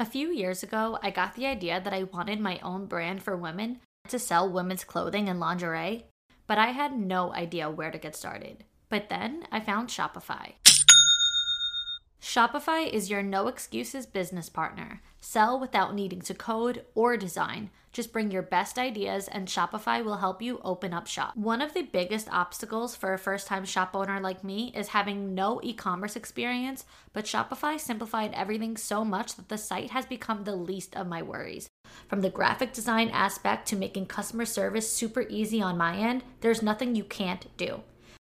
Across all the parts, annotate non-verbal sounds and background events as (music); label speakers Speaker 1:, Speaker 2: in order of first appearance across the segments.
Speaker 1: A few years ago, I got the idea that I wanted my own brand for women to sell women's clothing and lingerie, but I had no idea where to get started. But then I found Shopify. Shopify is your no excuses business partner. Sell without needing to code or design. Just bring your best ideas and Shopify will help you open up shop. One of the biggest obstacles for a first time shop owner like me is having no e commerce experience, but Shopify simplified everything so much that the site has become the least of my worries. From the graphic design aspect to making customer service super easy on my end, there's nothing you can't do.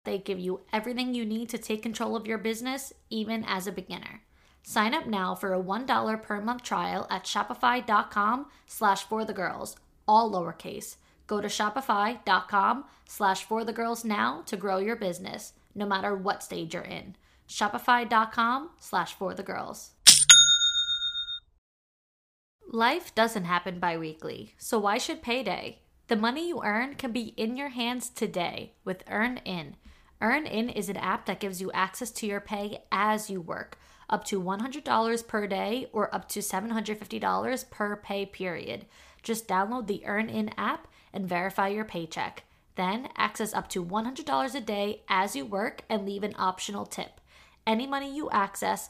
Speaker 1: They give you everything you need to take control of your business, even as a beginner. Sign up now for a $1 per month trial at shopify.com slash for the girls, all lowercase. Go to shopify.com slash for the girls now to grow your business, no matter what stage you're in. Shopify.com slash for the girls. Life doesn't happen bi weekly, so why should payday? The money you earn can be in your hands today with EarnIn. EarnIn is an app that gives you access to your pay as you work, up to $100 per day or up to $750 per pay period. Just download the EarnIn app and verify your paycheck. Then access up to $100 a day as you work and leave an optional tip. Any money you access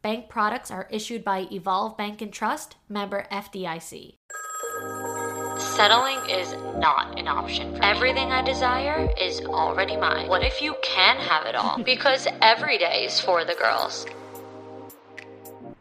Speaker 1: Bank products are issued by Evolve Bank and Trust, member FDIC. Settling is not an option. Everything I desire is already mine. What if you can have it all? (laughs) because every day is for the girls.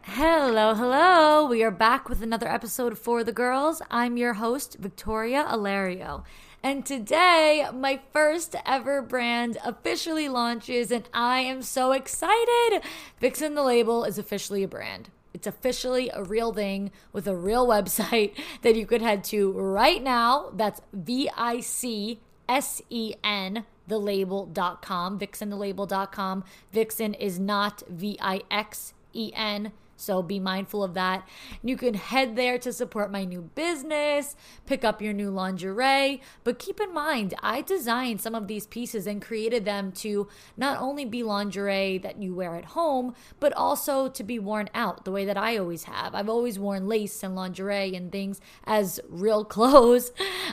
Speaker 1: Hello, hello. We are back with another episode for the girls. I'm your host, Victoria Alario. And today, my first ever brand officially launches, and I am so excited. Vicsen the Label is officially a brand. It's officially a real thing with a real (laughs) website that you could head to right now. That's V I C S E N thelabel.com, vicsenthelabel.com. Vicsen is not V I X E N so be mindful of that. You can head there to support my new business, pick up your new lingerie. But keep in mind, I designed some of these pieces and created them to not only be lingerie that you wear at home, but also to be worn out the way that I always have. I've always worn lace and lingerie and things as real (laughs) clothes,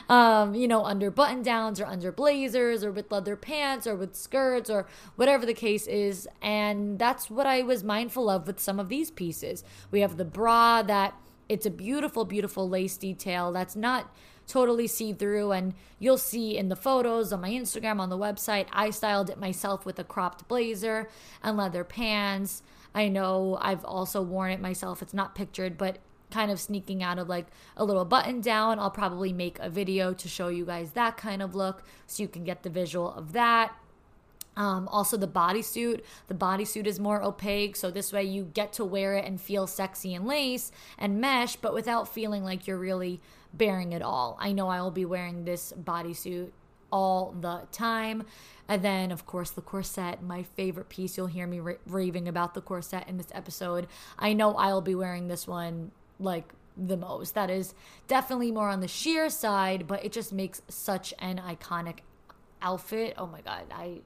Speaker 1: um, you know, under button downs or under blazers or with leather pants or with skirts or whatever the case is. And that's what I was mindful of with some of these pieces pieces. We have the bra that it's a beautiful, beautiful lace detail that's not totally see through. And you'll see in the photos on my Instagram, on the website, I styled it myself with a cropped blazer and leather pants. I know I've also worn it myself. It's not pictured, but kind of sneaking out of like a little button down. I'll probably make a video to show you guys that kind of look so you can get the visual of that. Um, also, the bodysuit. The bodysuit is more opaque, so this way you get to wear it and feel sexy and lace and mesh, but without feeling like you're really bearing it all. I know I will be wearing this bodysuit all the time. And then, of course, the corset, my favorite piece. You'll hear me ra- raving about the corset in this episode. I know I'll be wearing this one like the most. That is definitely more on the sheer side, but it just makes such an iconic outfit. Oh my god, I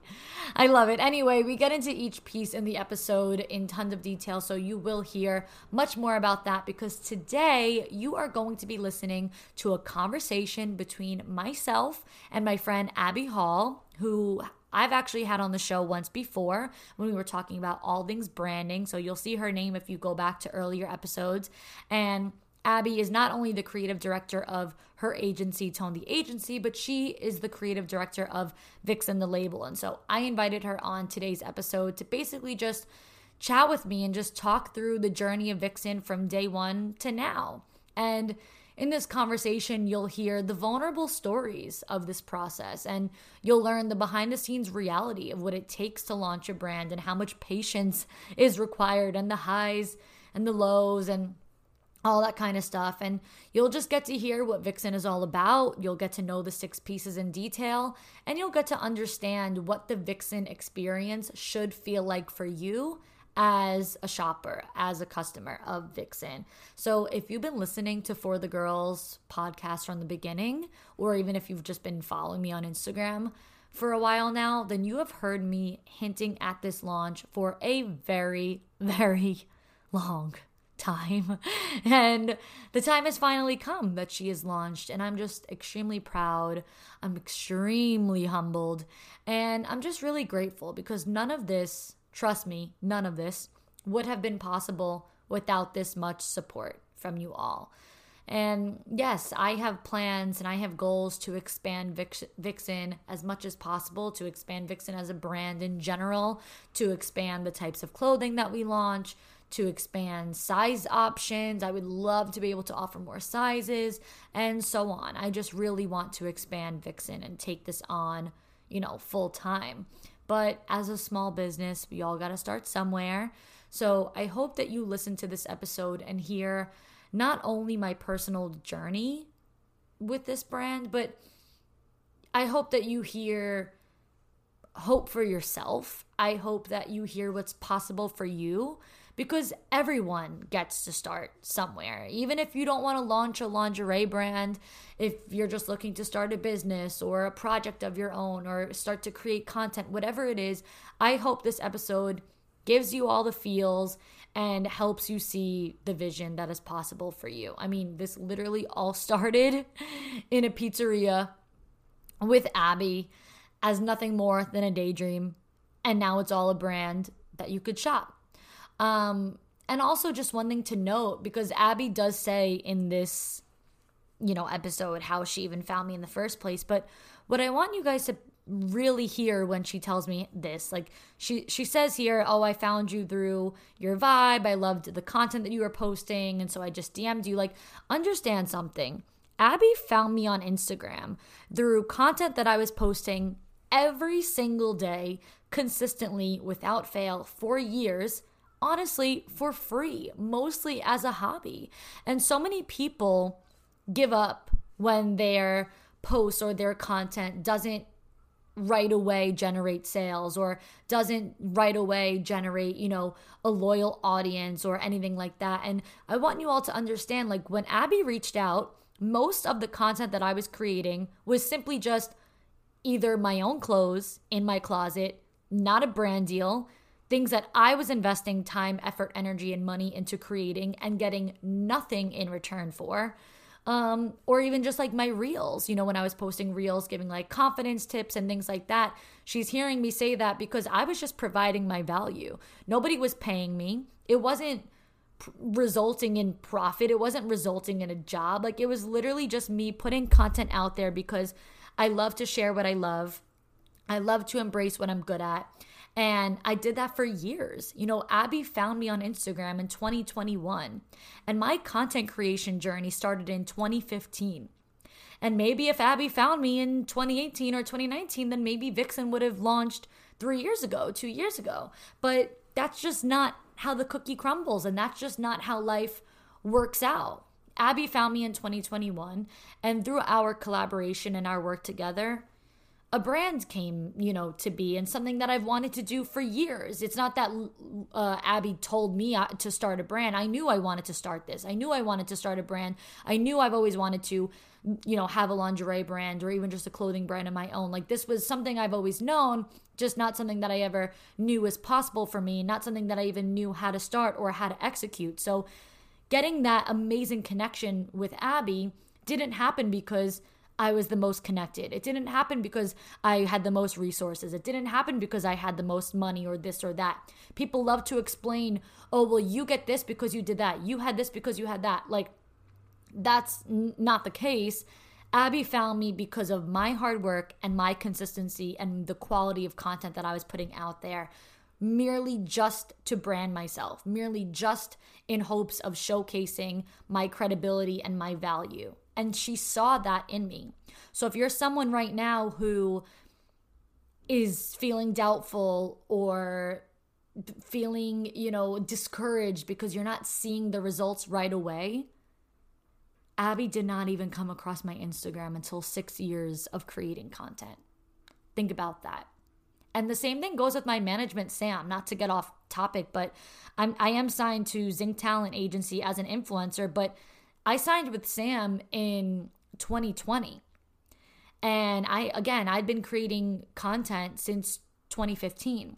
Speaker 1: I love it. Anyway, we get into each piece in the episode in tons of detail, so you will hear much more about that because today you are going to be listening to a conversation between myself and my friend Abby Hall, who I've actually had on the show once before when we were talking about all things branding. So you'll see her name if you go back to earlier episodes. And Abby is not only the creative director of her agency, Tone the Agency, but she is the creative director of Vicsen the Label. And so I invited her on today's episode to basically just chat with me and just talk through the journey of Vicsen from day one to now. And in this conversation, you'll hear the vulnerable stories of this process and you'll learn the behind the scenes reality of what it takes to launch a brand and how much patience is required and the highs and the lows and all that kind of stuff. And you'll just get to hear what Vicsen is all about. You'll get to know the six pieces in detail, and you'll get to understand what the Vicsen experience should feel like for you as a shopper, as a customer of Vicsen. So if you've been listening to For the Girls podcast from the beginning, or even if you've just been following me on Instagram, for a while now, then you have heard me hinting at this launch for a very, (laughs) very long time. (laughs) And the time has finally come that she is launched. And I'm just extremely proud. I'm extremely humbled. And I'm just really grateful because none of this, trust me, none of this would have been possible without this much support from you all. And yes, I have plans and I have goals to expand Vix- Vicsen as much as possible, to expand Vicsen as a brand in general, to expand the types of clothing that we launch, to expand size options. I would love to be able to offer more sizes and so on. I just really want to expand Vicsen and take this on, you know, full time. But as a small business, we all got to start somewhere. So I hope that you listen to this episode and hear not only my personal journey with this brand, but I hope that you hear hope for yourself. I hope that you hear what's possible for you because everyone gets to start somewhere. Even if you don't want to launch a lingerie brand, if you're just looking to start a business or a project of your own or start to create content, whatever it is, I hope this episode gives you all the feels and helps you see the vision that is possible for you. I mean, this literally all (laughs) started in a pizzeria with Abby as nothing more than a daydream. And now it's all a brand that you could shop. Um, and also just one thing to note because Abby does say in this, you know, episode how she even found me in the first place. But what I want you guys to really hear when she tells me this like she she says here oh i found you through your vibe i loved the content that you were posting and so i just dm'd you like understand something abby found me on instagram through content that i was posting every single day consistently without fail for years honestly for free, mostly as a hobby. And so many people give up when their post or their content doesn't right away generate sales or doesn't right away generate, you know, a loyal audience or anything like that. And I want you all to understand like when Abby reached out, most of the content that I was creating was simply just either my own clothes in my closet, not a brand deal, things that I was investing time, effort, energy, and money into creating and getting nothing in return for. Um, or even just like my reels, you know, when I was posting reels, giving like confidence tips and things like that. She's hearing me say that because I was just providing my value. Nobody was paying me. It wasn't resulting in profit, it wasn't resulting in a job. Like it was literally just me putting content out there because I love to share what I love. I love to embrace what I'm good at. And I did that for years. You know, Abby found me on Instagram in 2021, and my content creation journey started in 2015. And maybe if Abby found me in 2018 or 2019, then maybe Vicsen would have launched three years ago, two years ago. But that's just not how the cookie crumbles, and that's just not how life works out. Abby found me in 2021, and through our collaboration and our work together, a brand came, you know, to be and something that I've wanted to do for years. It's not that uh, Abby told me uh, to start a brand. I knew I wanted to start this. I knew I wanted to start a brand. I knew I've always wanted to, you know, have a lingerie brand or even just a clothing brand of my own. Like this was something I've always known, just not something that I ever knew was possible for me, not something that I even knew how to start or how to execute. So getting that amazing connection with Abby didn't happen because I was the most connected. It didn't happen because I had the most resources. It didn't happen because I had the most money or this or that. People love to explain, oh, well, you get this because you did that. You had this because you had that. Like, that's n- not the case. Abby found me because of my hard work and my consistency and the quality of content that I was putting out there, merely just to brand myself, merely just in hopes of showcasing my credibility and my value. And she saw that in me. So if you're someone right now who is feeling doubtful or feeling, you know, discouraged because you're not seeing the results right away, Abby did not even come across my Instagram until six years of creating content. Think about that. And the same thing goes with my management, Sam. Not to get off topic, but I'm I am signed to Zinc Talent Agency as an influencer, but I signed with Sam in 2020. And I again, I'd been creating content since 2015.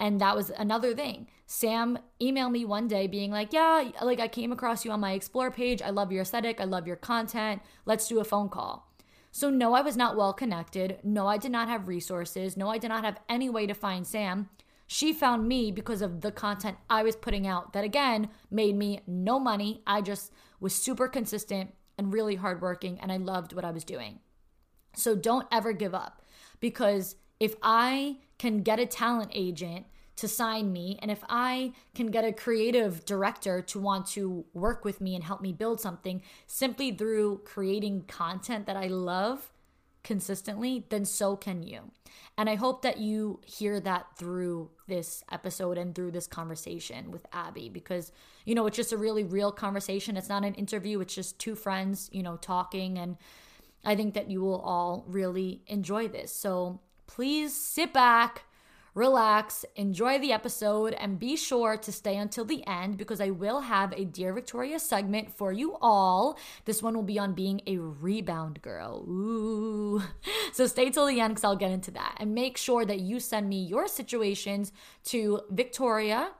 Speaker 1: And that was another thing. Sam emailed me one day being like, Yeah, like I came across you on my Explore page. I love your aesthetic. I love your content. Let's do a phone call. So, no, I was not well connected. No, I did not have resources. No, I did not have any way to find Sam. She found me because of the content I was putting out that, again, made me no money. I just was super consistent and really hardworking, and I loved what I was doing. So, don't ever give up because if I can get a talent agent to sign me. And if I can get a creative director to want to work with me and help me build something simply through creating content that I love consistently, then so can you. And I hope that you hear that through this episode and through this conversation with Abby because, you know, it's just a really real conversation. It's not an interview, it's just two friends, you know, talking. And I think that you will all really enjoy this. So please sit back relax, enjoy the episode, and be sure to stay until the end because I will have a Dear Victoria segment for you all. This one will be on being a rebound girl. Ooh. (laughs) So stay till the end because I'll get into that. And make sure that you send me your situations to Victoria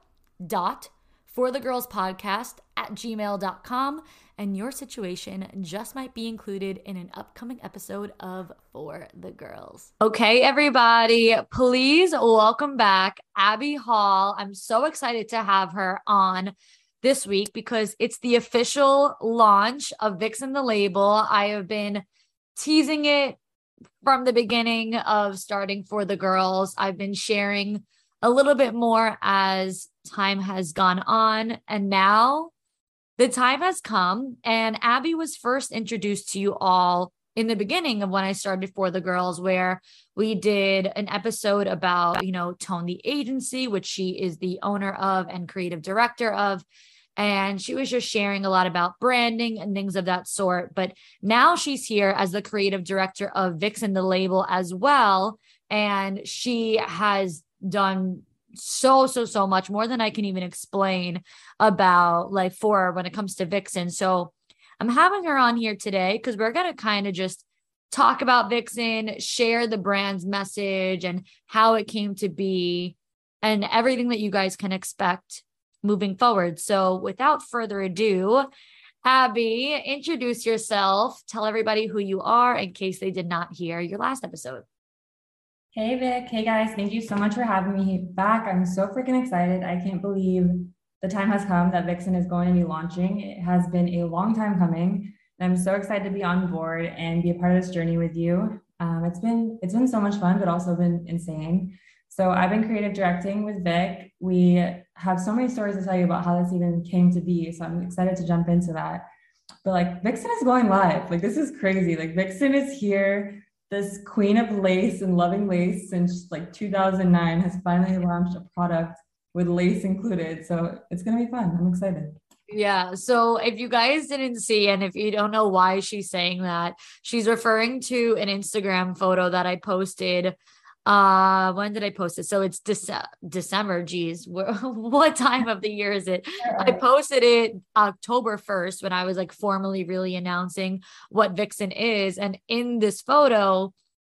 Speaker 1: dot for the girls podcast at gmail.com and your situation just might be included in an upcoming episode of For the Girls. Okay, everybody, please welcome back Abby Hall. I'm so excited to have her on this week because it's the official launch of Vicsen the Label. I have been teasing it from the beginning of starting For the Girls. I've been sharing a little bit more as time has gone on. And now the time has come, and Abby was first introduced to you all in the beginning of when I started for the girls, where we did an episode about, you know, Tone the Agency, which she is the owner of and creative director of. And she was just sharing a lot about branding and things of that sort. But now she's here as the creative director of Vicsen, the label, as well. And she has done so so so much more than I can even explain about like for when it comes to Vicsen. So I'm having her on here today because we're gonna kind of just talk about Vicsen, share the brand's message and how it came to be, and everything that you guys can expect moving forward. So without further ado, Abby, introduce yourself. Tell everybody who you are in case they did not hear your last episode.
Speaker 2: Hey Vic, hey guys, thank you so much for having me back. I'm so freaking excited. I can't believe the time has come that Vicsen is going to be launching. It has been a long time coming. And I'm so excited to be on board and be a part of this journey with you. Um, it's been it's been so much fun, but also been insane. So I've been creative directing with Vic. We have so many stories to tell you about how this even came to be. So I'm excited to jump into that. But like Vicsen is going live. Like this is crazy. Like Vicsen is here this queen of lace and loving lace since like 2009 has finally launched a product with lace included. So it's going to be fun. I'm excited.
Speaker 1: Yeah. So if you guys didn't see, and if you don't know why she's saying that, she's referring to an Instagram photo that I posted uh when did i post it? So it's Dece- december geez. (laughs) What time of the year is it? I posted it october 1st when i was like formally really announcing what vicsen is. And in this photo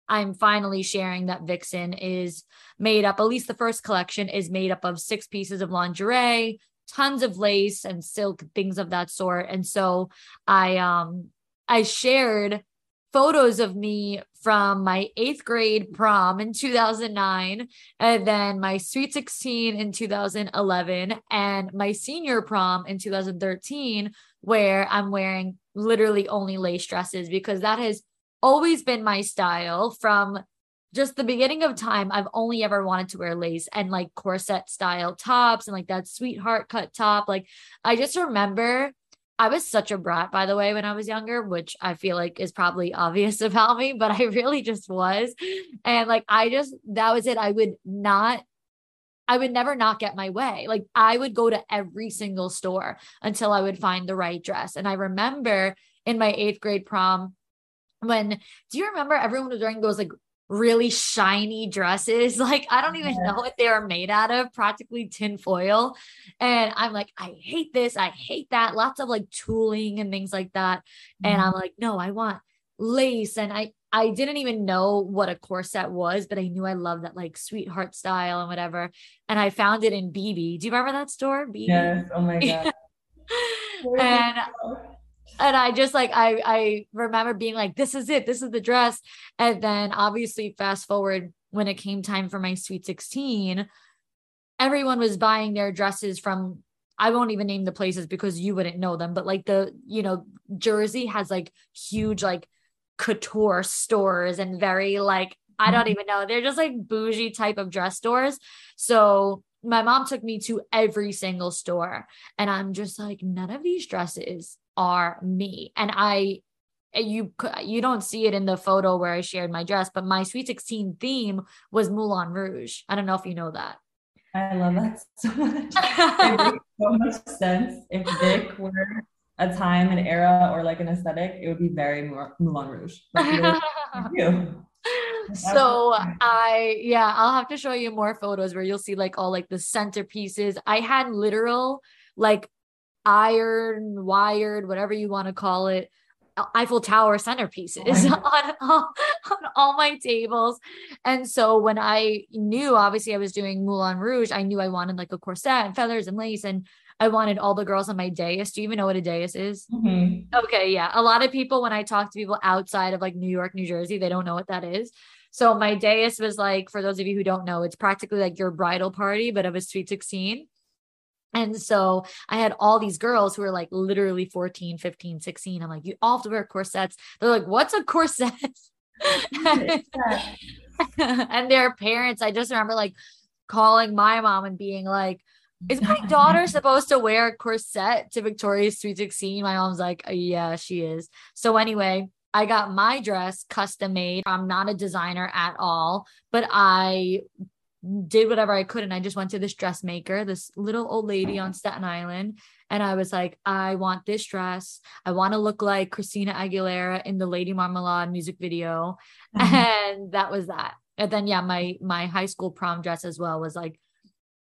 Speaker 1: i'm finally sharing that vicsen is made up at least the first collection is made up of six pieces of lingerie tons of lace and silk things of that sort. And so i um i shared photos of me from my eighth grade prom in 2009, and then my Sweet 16 in 2011, and my senior prom in 2013, where I'm wearing literally only lace dresses because that has always been my style from just the beginning of time. I've only ever wanted to wear lace and like corset style tops and like that sweetheart cut top. Like I just remember I was such a brat, by the way, when I was younger, which I feel like is probably (laughs) obvious about me, but I really just was. And like, I just, that was it. I would not, I would never not get my way. Like, I would go to every single store until I would find the right dress. And I remember in my eighth grade prom, when do you remember everyone was wearing those like really shiny dresses. (laughs) Like I don't even know what they are made out of, practically tin foil. And I'm like, I hate this. I hate that. Lots of like tooling and things like that. And mm-hmm. I'm like, no, I want lace. And I I didn't even know what a corset was, but I knew I loved that like sweetheart style and whatever. And I found it in BB. Do you remember that store? BB?
Speaker 2: Yes. Oh my (laughs) god.
Speaker 1: and and I just like I I remember being like, this is it, this is the dress. And then obviously fast forward when it came time for my sweet 16, everyone was buying their dresses from I won't even name the places because you wouldn't know them, but like the, you know, Jersey has like huge like couture stores and very like I don't mm-hmm. even know. They're just like bougie type of dress stores. So my mom took me to every single store and I'm just like none of these dresses are me. And I eh, you you don't see it in the photo where I shared my dress, but my sweet 16 theme was Moulin Rouge. I don't know if you know that.
Speaker 2: I love that so much. (laughs) it makes so much sense. If Vic were a time, an era, or like an aesthetic, it would be very Moulin Rouge. Like, (laughs)
Speaker 1: you. so I yeah, I'll have to show you more photos where you'll see like all like the centerpieces. I had literal like iron wired, whatever you want to call it, Eiffel Tower centerpieces (laughs) on, all, on all my tables. And so when I knew, obviously, I was doing Moulin Rouge, I knew I wanted like a corset and feathers and lace. And I wanted all the girls on my dais. Do you even know what a dais is? Mm-hmm. Okay. Yeah. A lot of people, when I talk to people outside of like New York, New Jersey, they don't know what that is. So my dais was like, for those of you who don't know, it's practically like your bridal party, but of a sweet 16. And so I had all these girls who were like literally 14, 15, 16. I'm like, you all have to wear corsets. They're like, what's a corset? (laughs) and their parents, I just remember like calling my mom and being like, is my daughter (laughs) supposed to wear a corset to Victoria's Sweet 16? My mom's like, uh, yeah, she is. So anyway, I got my dress custom made. I'm not a designer at all, but I did whatever I could. And I just went to this dressmaker, this little old lady on Staten Island. And I was like, I want this dress. I want to look like Christina Aguilera in the Lady Marmalade music video. Mm-hmm. And that was that. And then yeah, my my high school prom dress as well was like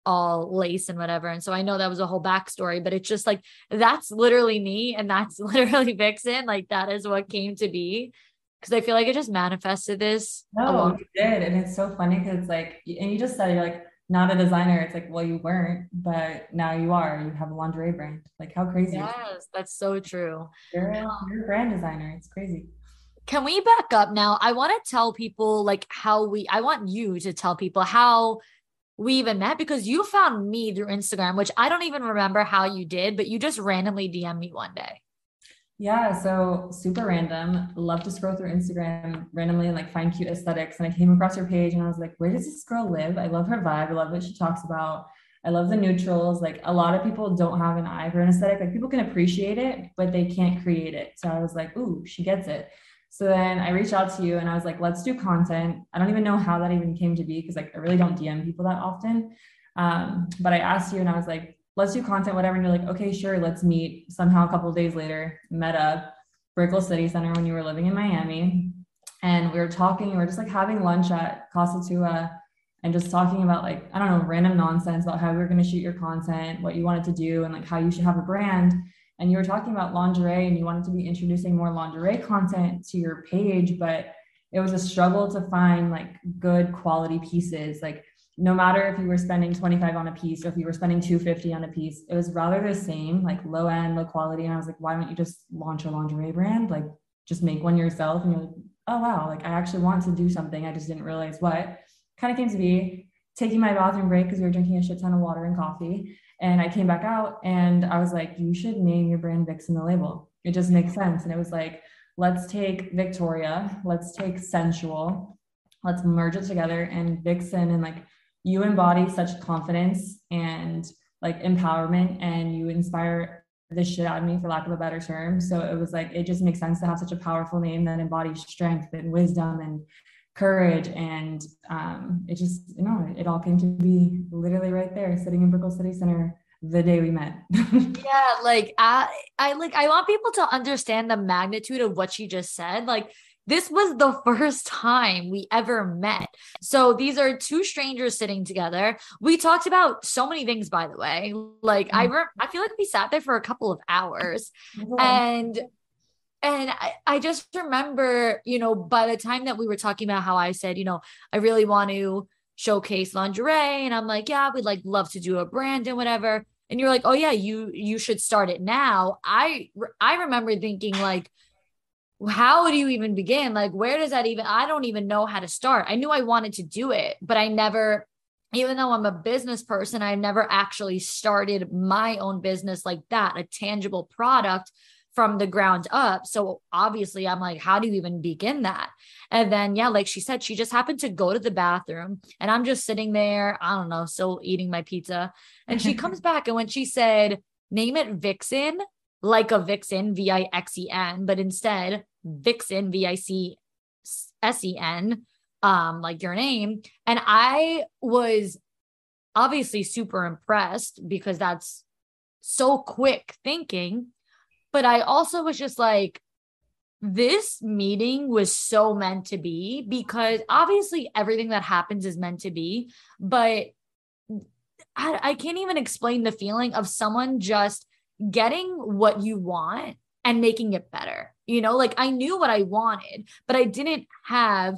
Speaker 1: all lace and whatever. And so I know that was a whole backstory, but it's just like that's literally me and that's (laughs) literally Vicsen. Like that is what came to be because I feel like it just manifested this.
Speaker 2: No, you did, and it's so funny because it's like, and you just said you're like not a designer. It's like, well, you weren't, but now you are. You have a lingerie brand. Like, how crazy?
Speaker 1: Yes, that's so true.
Speaker 2: You're a, um, you're a brand designer. It's crazy.
Speaker 1: Can we back up now? I want to tell people like how we. I want you to tell people how we even met because you found me through Instagram, which I don't even remember how you did, but you just randomly DM me one day.
Speaker 2: Yeah, so super random. Love to scroll through Instagram randomly and like find cute aesthetics. And I came across your page and I was like, where does this girl live? I love her vibe. I love what she talks about. I love the neutrals. Like a lot of people don't have an eye for an aesthetic. Like people can appreciate it, but they can't create it. So I was like, ooh, she gets it. So then I reached out to you and I was like, let's do content. I don't even know how that even came to be because like I really don't DM people that often. Um, but I asked you and I was like, let's do content, whatever. And you're like, okay, sure, let's meet. Somehow a couple days later, met up, Brickell City Center when you were living in Miami. And we were talking, we were just like having lunch at Casa Tua and just talking about like, I don't know, random nonsense about how we were going to shoot your content, what you wanted to do, and like how you should have a brand. And you were talking about lingerie and you wanted to be introducing more lingerie content to your page, but it was a struggle to find like good quality pieces. Like no matter if you were spending 25 on a piece or if you were spending 250 on a piece, it was rather the same, like low end, low quality. And I was like, why don't you just launch a lingerie brand? Like just make one yourself. And you're like, oh wow, like I actually want to do something. I just didn't realize what. Kind of came to be taking my bathroom break because we were drinking a shit ton of water and coffee. And I came back out and I was like, you should name your brand Vicsen the label it just makes sense. And it was like, let's take Victoria, let's take sensual, let's merge it together and Vicsen and like you embody such confidence and like empowerment and you inspire the shit out of me for lack of a better term. So it was like it just makes sense to have such a powerful name that embodies strength and wisdom and courage and um, it just you know it all came to be literally right there sitting in Brickell City Center the day we met. (laughs)
Speaker 1: yeah, like I I like I want people to understand the magnitude of what she just said. Like this was the first time we ever met. So these are two strangers sitting together. We talked about so many things by the way. Like I mm. re- I feel like we sat there for a couple of hours and and I, I just remember, you know, by the time that we were talking about how I said, you know, I really want to showcase lingerie and I'm like, yeah, we'd like love to do a brand and whatever. And you're like, "Oh yeah, you you should start it now." I I remember thinking like how do you even begin? Like where does that even I don't even know how to start. I knew I wanted to do it, but I never even though I'm a business person, I never actually started my own business like that, a tangible product from the ground up. So obviously, I'm like, how do you even begin that? And then, yeah, like she said, she just happened to go to the bathroom and I'm just sitting there, I don't know, still eating my pizza. And she (laughs) comes back. And when she said, name it Vicsen, like a Vixen, V I X E N, but instead, Vicsen, V I C S E N, um, like your name. And I was obviously super impressed because that's so quick thinking but I also was just like, this meeting was so meant to be because obviously everything that happens is meant to be, but I, I can't even explain the feeling of someone just getting what you want and making it better. You know, like I knew what I wanted, but I didn't have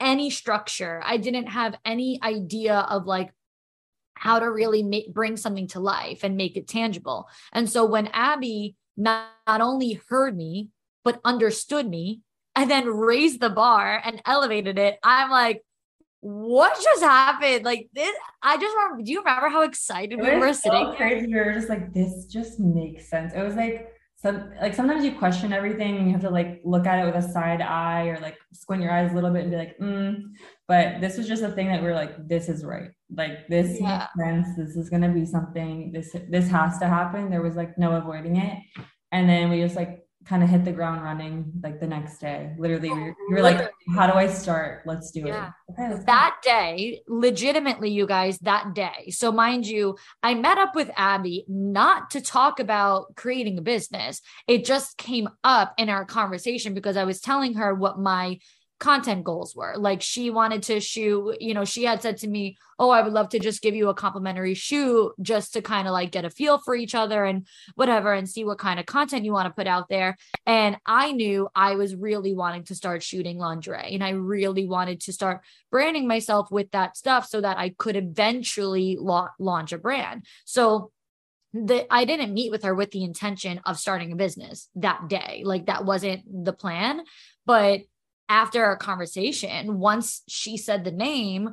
Speaker 1: any structure. I didn't have any idea of like how to really make, bring something to life and make it tangible. And so when Abby not, not only heard me, but understood me and then raised the bar and elevated it. I'm like, what just happened? Like this, I just remember. Do you remember how excited we were so sitting?
Speaker 2: Crazy. We were just like, this just makes sense. It was like some like sometimes you question everything and you have to like look at it with a side eye or like squint your eyes a little bit and be like, mm. But this was just a thing that we are like, this is right. Like this yeah. makes sense. This is gonna be something. This this has to happen. There was like no avoiding it. And then we just like kind of hit the ground running like the next day. Literally, we were like, how do I start? Let's do yeah. it.
Speaker 1: Okay, that go. day, legitimately, you guys, that day. So, mind you, I met up with Abby not to talk about creating a business. It just came up in our conversation because I was telling her what my content goals were. Like she wanted to shoot, you know, she had said to me, Oh, I would love to just give you a complimentary shoot just to kind of like get a feel for each other and whatever and see what kind of content you want to put out there. And I knew I was really wanting to start shooting lingerie and I really wanted to start branding myself with that stuff so that I could eventually la- launch a brand. So the I didn't meet with her with the intention of starting a business that day. Like that wasn't the plan, but after our conversation, once she said the name,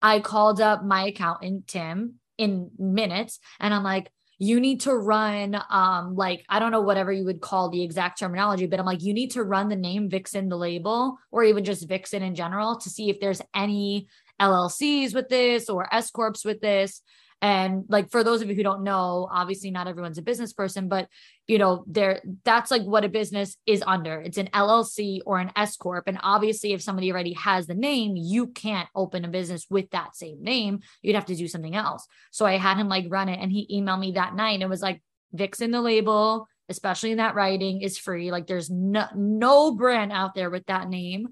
Speaker 1: I called up my accountant, Tim, in minutes, and I'm like, you need to run um like I don't know whatever you would call the exact terminology, but I'm like, you need to run the name Vicsen the label or even just Vicsen in general to see if there's any LLCs with this or S corps with this. And like for those of you who don't know, obviously not everyone's a business person, but you know, there that's like what a business is under. It's an LLC or an S corp. And obviously, if somebody already has the name, you can't open a business with that same name. You'd have to do something else. So I had him like run it, and he emailed me that night and was like, "Vicsen the label, especially in that writing, is free. Like there's no no brand out there with that name."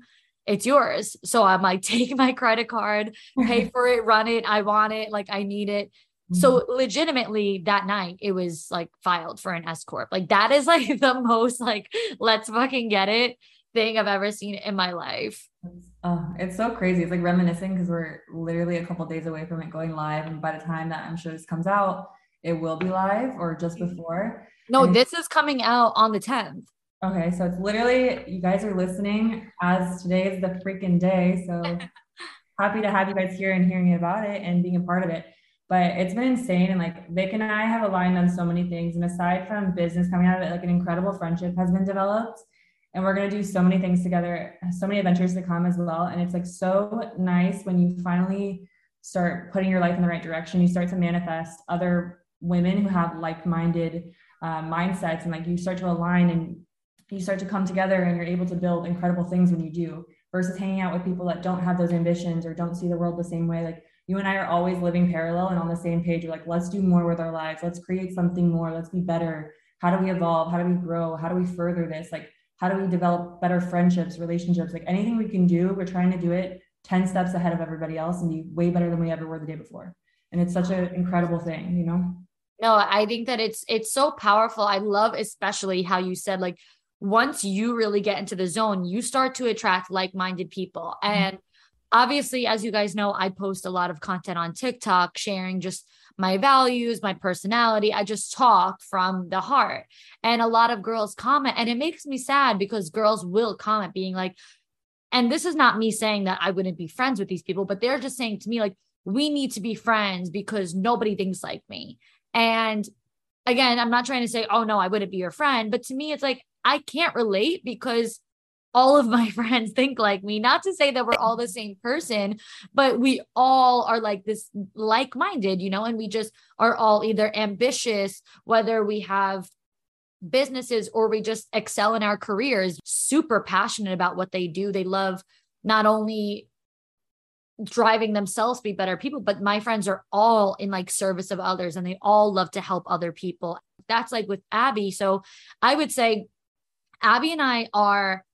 Speaker 1: It's yours. So I'm like, (laughs) take my credit card, pay (laughs) for it, run it. I want it. Like I need it. So mm-hmm. legitimately that night it was like filed for an S corp. Like that is (laughs) like the most like let's fucking get it thing I've ever seen in my life.
Speaker 2: It's so crazy. It's like reminiscing because we're literally a couple days away from it going live, and by the time that I'm sure this comes out, it will be live or just mm-hmm. before.
Speaker 1: No, and this is coming out on the 10th.
Speaker 2: Okay, so it's literally you guys are listening as today is the freaking day. So (laughs) happy to have you guys here and hearing about it and being a part of it. But it's been insane. And like Vic and I have aligned on so many things. And aside from business coming out of it, like an incredible friendship has been developed. And we're going to do so many things together, so many adventures to come as well. And it's like so nice when you finally start putting your life in the right direction. You start to manifest other women who have like minded uh, mindsets and like you start to align and you start to come together and you're able to build incredible things when you do versus hanging out with people that don't have those ambitions or don't see the world the same way. Like you and I are always living parallel and on the same page. We're like, let's do more with our lives. Let's create something more. Let's be better. How do we evolve? How do we grow? How do we further this? Like, how do we develop better friendships, relationships? Like anything we can do, we're trying to do it 10 steps ahead of everybody else and be way better than we ever were the day before. And it's such an incredible thing, you know?
Speaker 1: No, I think that it's it's so powerful. I love especially how you said like once you really get into the zone, you start to attract like-minded people. Mm-hmm. And obviously, as you guys know, I post a lot of content on TikTok sharing just my values, my personality. I just talk from the heart. And a lot of girls comment, and it makes me sad because girls will comment being like, and this is not me saying that I wouldn't be friends with these people, but they're just saying to me, like, we need to be friends because nobody thinks like me. And again, I'm not trying to say, oh no, I wouldn't be your friend. But to me, it's like, I can't relate because all of my (laughs) friends think like me. Not to say that we're all the same person, but we all are like this like minded, you know, and we just are all either ambitious, whether we have businesses or we just excel in our careers, super passionate about what they do. They love not only driving themselves to be better people but my friends are all in like service of others and they all love to help other people that's like with abby so i would say abby and i are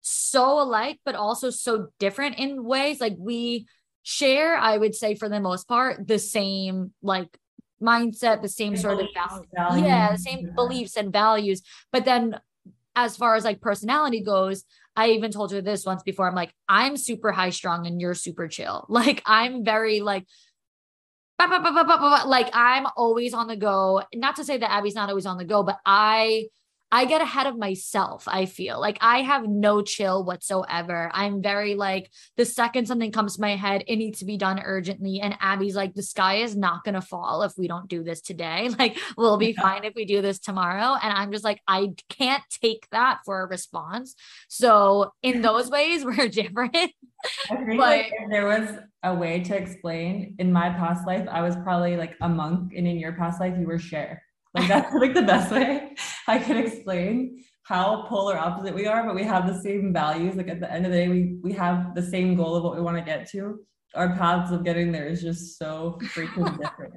Speaker 1: so alike but also so different in ways like we share i would say for the most part the same like mindset the same sort of values. yeah the same yeah. beliefs and values but then as far as like personality goes I even told her this once before. I'm like, I'm super high strung and you're super chill. (laughs) Like, I'm very like, like I'm always on the go. Not to say that Abby's not always on the go, but I I get ahead of myself. I feel like I have no chill whatsoever. I'm very like, the second something comes to my head, it needs to be done urgently. And Abby's like, the sky is not going to fall if we don't do this today. (laughs) Like, we'll be yeah. fine if we do this tomorrow. And I'm just like, I can't take that for a response. So, in those ways, (laughs) we're different. I
Speaker 2: think but, like if there was a way to explain in my past life, I was probably like a monk, and in your past life, you were Cher. Like that's like the best way I can explain how polar opposite we are, but we have the same values. Like at the end of the day, we we have the same goal of what we want to get to. Our paths of getting there is just so freaking (laughs) different.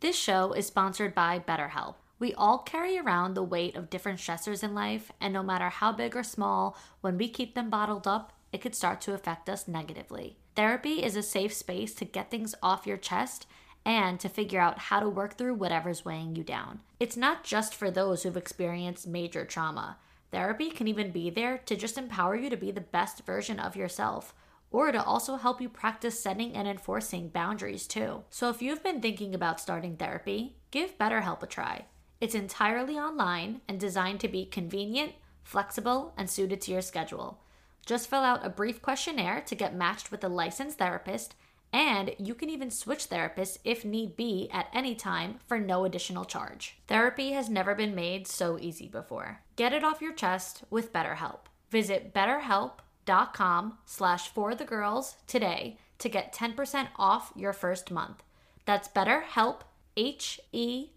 Speaker 1: This show is sponsored by BetterHelp. We all carry around the weight of different stressors in life, and no matter how big or small, when we keep them bottled up, it could start to affect us negatively. Therapy is a safe space to get things off your chest and to figure out how to work through whatever's weighing you down. It's not just for those who've experienced major trauma. Therapy can even be there to just empower you to be the best version of yourself or to also help you practice setting and enforcing boundaries too. So if you've been thinking about starting therapy, give BetterHelp a try. It's entirely online and designed to be convenient, flexible, and suited to your schedule. Just fill out a brief questionnaire to get matched with a licensed therapist and you can even switch therapists if need be at any time for no additional charge. Therapy has never been made so easy before. Get it off your chest with BetterHelp. Visit betterhelp.com slash for the girls today to get 10% off your first month. That's betterhelp, H-E-L-P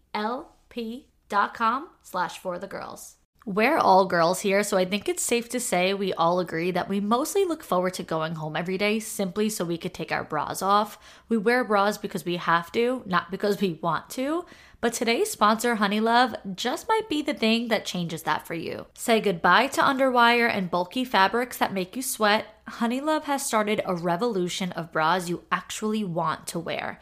Speaker 1: dot com slash for the girls. We're all girls here, so I think it's safe to say we all agree that we mostly look forward to going home every day simply so we could take our bras off. We wear bras because we have to, not because we want to. But today's sponsor, Honeylove, just might be the thing that changes that for you. Say goodbye to underwire and bulky fabrics that make you sweat. Honeylove has started a revolution of bras you actually want to wear.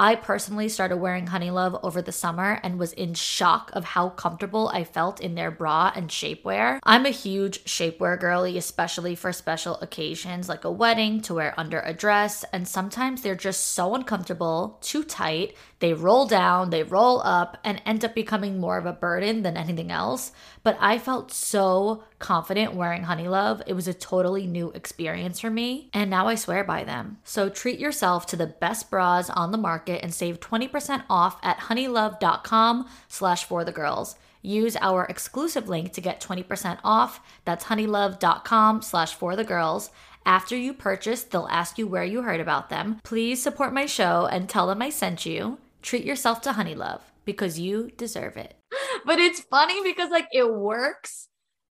Speaker 1: I personally started wearing Honeylove over the summer and was in shock of how comfortable I felt in their bra and shapewear. I'm a huge shapewear girly, especially for special occasions like a wedding to wear under a dress, and sometimes they're just so uncomfortable, too tight, they roll down, they roll up, and end up becoming more of a burden than anything else. But I felt so confident wearing Honeylove. It was a totally new experience for me, and now I swear by them. So treat yourself to the best bras on the market and save 20% off at honeylove.com slash for the girls. Use our exclusive link to get 20% off. That's honeylove.com slash for the girls. After you purchase, they'll ask you where you heard about them. Please support my show and tell them I sent you. Treat yourself to Honeylove because you deserve it. (laughs) But it's funny because like it works.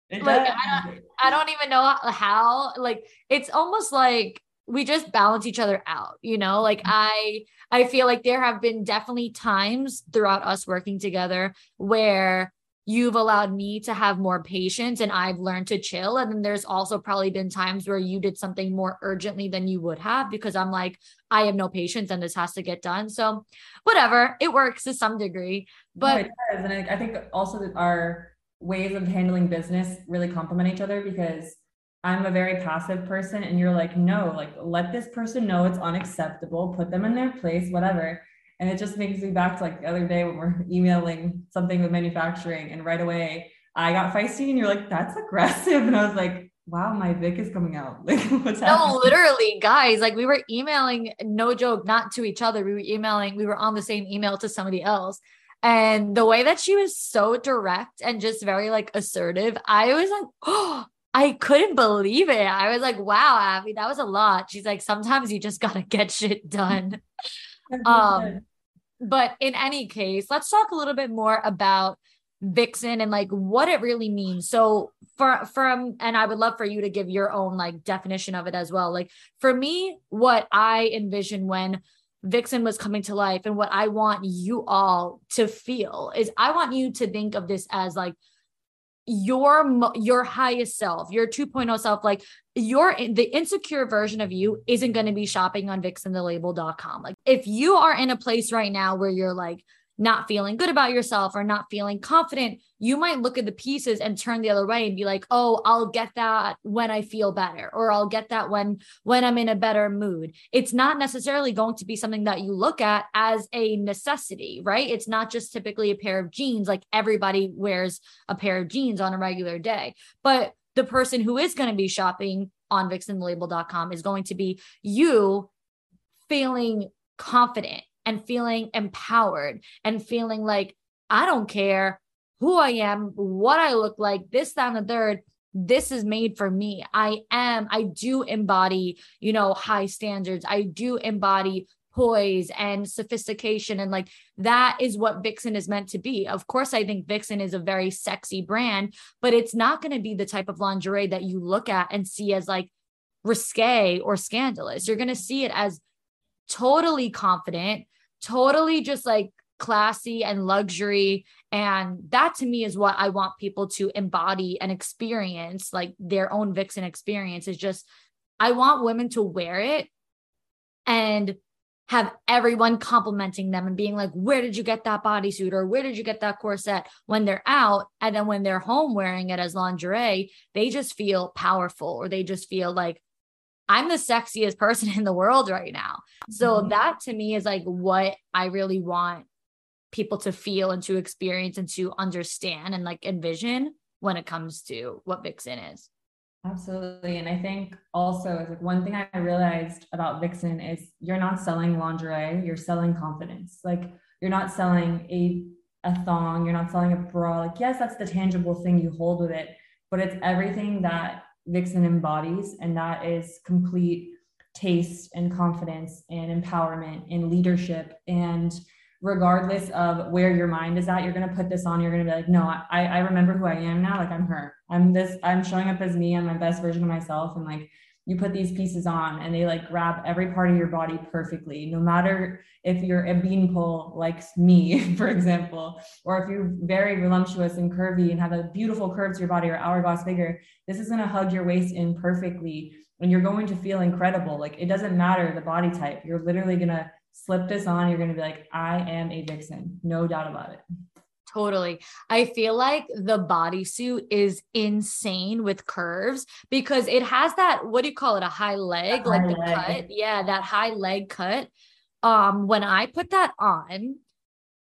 Speaker 1: It like I don't, I don't even know how. Like it's almost like we just balance each other out you know like mm-hmm. i i feel like there have been definitely times throughout us working together where you've allowed me to have more patience and I've learned to chill. And then there's also probably been times where you did something more urgently than you would have because I'm like, I have no patience and this has to get done. So whatever, it works to some degree. Oh, but
Speaker 2: no, and I think also that our ways of handling business really complement each other because I'm a very passive person and you're like, no, like let this person know it's unacceptable, put them in their place, whatever. And it just makes me back to like the other day when we're (laughs) emailing something with manufacturing and right away I got feisty and you're like, that's aggressive. (laughs) And I was like, wow, my Vic is coming out. (laughs) Like what's happening?
Speaker 1: No, literally, guys, like we were emailing, no joke, not to each other. We were emailing, we were on the same email to somebody else. And the way that she was so direct and just very like assertive, I was like, oh, (gasps) I couldn't believe it. I was like, wow, Abby, that was a lot. She's like, sometimes you just gotta get shit done um, but in any case, let's talk a little bit more about vicsen and like what it really means. So for from and I would love for you to give your own like definition of it as well. Like for me, what I envision when Vicsen was coming to life and what I want you all to feel is I want you to think of this as like your your highest self your 2.0 self like your the insecure version of you isn't going to be shopping on vicsenthelabel.com like if you are in a place right now where you're like not feeling good about yourself or not feeling confident, you might look at the pieces and turn the other way and be like, "Oh, I'll get that when I feel better or I'll get that when when I'm in a better mood." It's not necessarily going to be something that you look at as a necessity, right? It's not just typically a pair of jeans like everybody wears a pair of jeans on a regular day. But the person who is going to be shopping on vicsenlabel.com is going to be you feeling confident and feeling empowered and feeling like I don't care who I am, what I look like, this, that, and the third. This is made for me. I am, I do embody, you know, high standards. I do embody poise and sophistication. And like that is what Vicsen is meant to be. Of course, I think Vicsen is a very sexy brand, but it's not going to be the type of lingerie that you look at and see as like risque or scandalous. You're going to see it as totally confident, totally just like classy and luxury. And that to me is what I want people to embody and experience, like their own vixen experience is just, I want women to wear it and have everyone complimenting them and being like, where did you get that bodysuit or where did you get that corset when they're out? And then when they're home wearing it as lingerie, they just feel powerful or they just feel like, I'm the sexiest person (laughs) in the world right now. So mm-hmm. that to me is like what I really want people to feel and to experience and to understand and like envision when it comes to what Vicsen is.
Speaker 2: Absolutely. And I think also is like one thing I realized about Vicsen is you're not selling lingerie, you're selling confidence. Like you're not selling a a thong, you're not selling a bra. Like, yes, that's the tangible thing you hold with it, but it's everything that Vicsen embodies, and that is complete taste and confidence and empowerment and leadership. And regardless of where your mind is at, you're going to put this on. You're going to be like, no, I, I remember who I am now. Like I'm her. I'm this, I'm showing up as me. I'm my best version of myself. And like, you put these pieces on and they like grab every part of your body perfectly no matter if you're a beanpole like me (laughs) for example or if you're very voluptuous and curvy and have a beautiful curve to your body or hourglass figure this is going to hug your waist in perfectly and you're going to feel incredible. Like it doesn't matter the body type. You're literally going to slip this on, you're gonna be like, I am a vixen, no doubt about it.
Speaker 1: Totally. I feel like the bodysuit is insane with curves because it has that, what do you call it? A high leg,
Speaker 2: A
Speaker 1: like
Speaker 2: high
Speaker 1: the
Speaker 2: leg.
Speaker 1: cut. Yeah, that high leg cut. Um, when I put that on,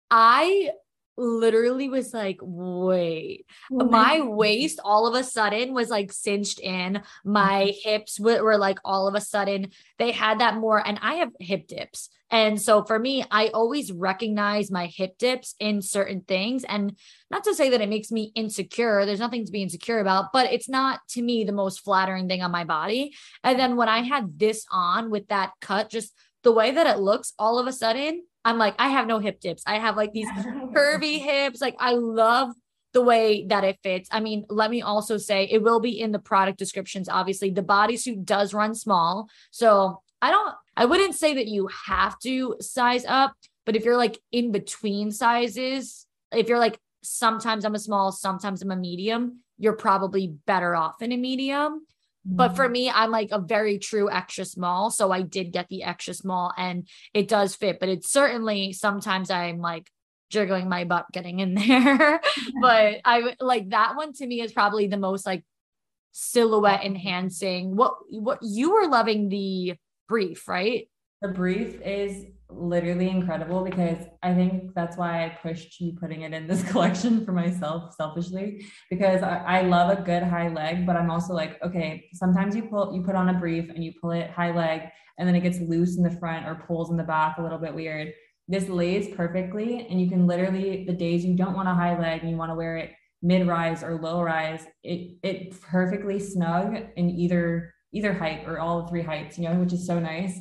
Speaker 1: I literally was like, wait, my waist all of a sudden was like cinched in. My mm-hmm. hips were, were like all of a sudden they had that more, and I have hip dips. And so for me, I always recognize my hip dips in certain things. And not to say that it makes me insecure, there's nothing to be insecure about, but it's not to me the most flattering thing on my body. And then when I had this on with that cut, just the way that it looks, all of a sudden, I'm like, I have no hip dips. I have like these (laughs) curvy hips. Like I love the way that it fits. I mean, let me also say it will be in the product descriptions. Obviously, the bodysuit does run small. So I don't, I wouldn't say that you have to size up, but if you're like in between sizes, if you're like, sometimes I'm a small, sometimes I'm a medium, you're probably better off in a medium. But for mm. me, I'm like a very true extra small. So I did get the extra small and it does fit, but it's certainly sometimes I'm like jiggling my butt getting in (laughs) there. (laughs) but I like that one to me is probably the most like silhouette enhancing. What what you were loving the brief, right?
Speaker 2: The brief is literally incredible because I think that's why I pushed you putting it in this (laughs) collection for myself selfishly because I, I love a good high leg, but I'm also like, okay, sometimes you pull you put on a brief and you pull it high leg and then it gets loose in the front or pulls in the back a little bit weird. This lays perfectly and you can literally the days you don't want a high leg and you want to wear it mid rise or low rise, it it perfectly snug in either either height or all three heights, you know, which is so nice.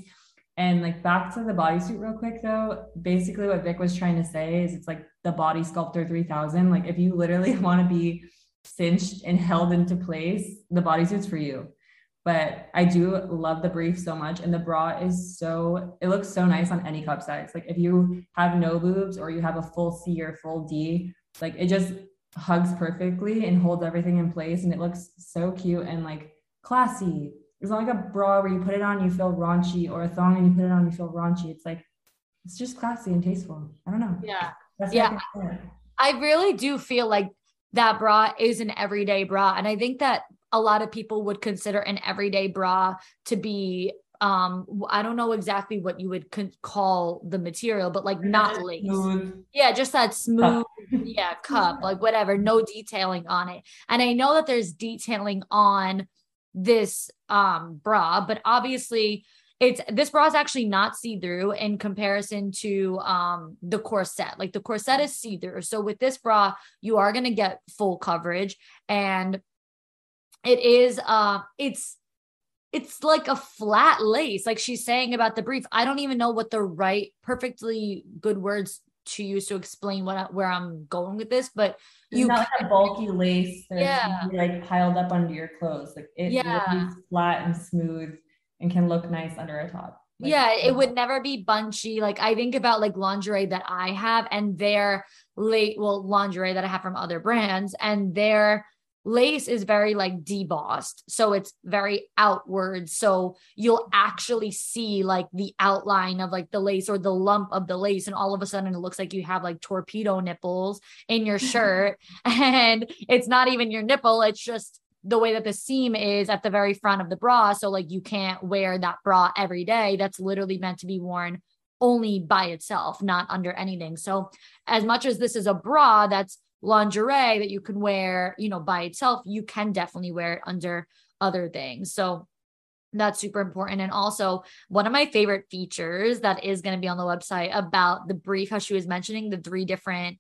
Speaker 2: And like back to the bodysuit real quick though, basically what Vic was trying to say is it's like the body sculptor 3000. Like if you literally (laughs) want to be cinched and held into place, the bodysuit's for you. But I do love the brief so much. And the bra is so, it looks so nice on any cup size. Like if you have no boobs or you have a full C or full D, like it just hugs perfectly and holds everything in place. And it looks so cute and like classy it's not like a bra where you put it on, you feel raunchy, or a thong and you put it on, you feel raunchy. It's like it's just classy and tasteful. I don't know.
Speaker 1: Yeah.
Speaker 2: That's
Speaker 1: yeah. I really do feel like that bra is an everyday bra. And I think that a lot of people would consider an everyday bra to be um I don't know exactly what you would con- call the material, but like not lace. Yeah, just that smooth, (laughs) yeah, cup, like whatever, no detailing on it. And I know that there's detailing on this um bra but obviously it's this bra is actually not see-through in comparison to um the corset. Like the corset is see-through. So with this bra you are going to get full coverage and it is uh it's it's like a flat lace like she's saying about the brief. I don't even know what the right perfectly good words to use to explain what I, where i'm going with this but
Speaker 2: you not like a bulky lace that's
Speaker 1: yeah.
Speaker 2: like piled up under your clothes. Like it
Speaker 1: yeah.
Speaker 2: flat and smooth and can look nice under a top.
Speaker 1: Like, yeah, it would never be bunchy. Like I think about like lingerie that I have and their late well lingerie that I have from other brands and their lace is very like debossed so it's very outward so you'll actually see like the outline of like the lace or the lump of the lace and all of a sudden it looks like you have like torpedo nipples in your (laughs) shirt and it's not even your nipple it's just the way that the seam is at the very front of the bra so like you can't wear that bra every day that's literally meant to be worn only by itself not under anything so as much as this is a bra that's lingerie that you can wear, you know, by itself, you can definitely wear it under other things. So that's super important. And also, one of my favorite features that is going to be on the website about the brief, how she was mentioning the three different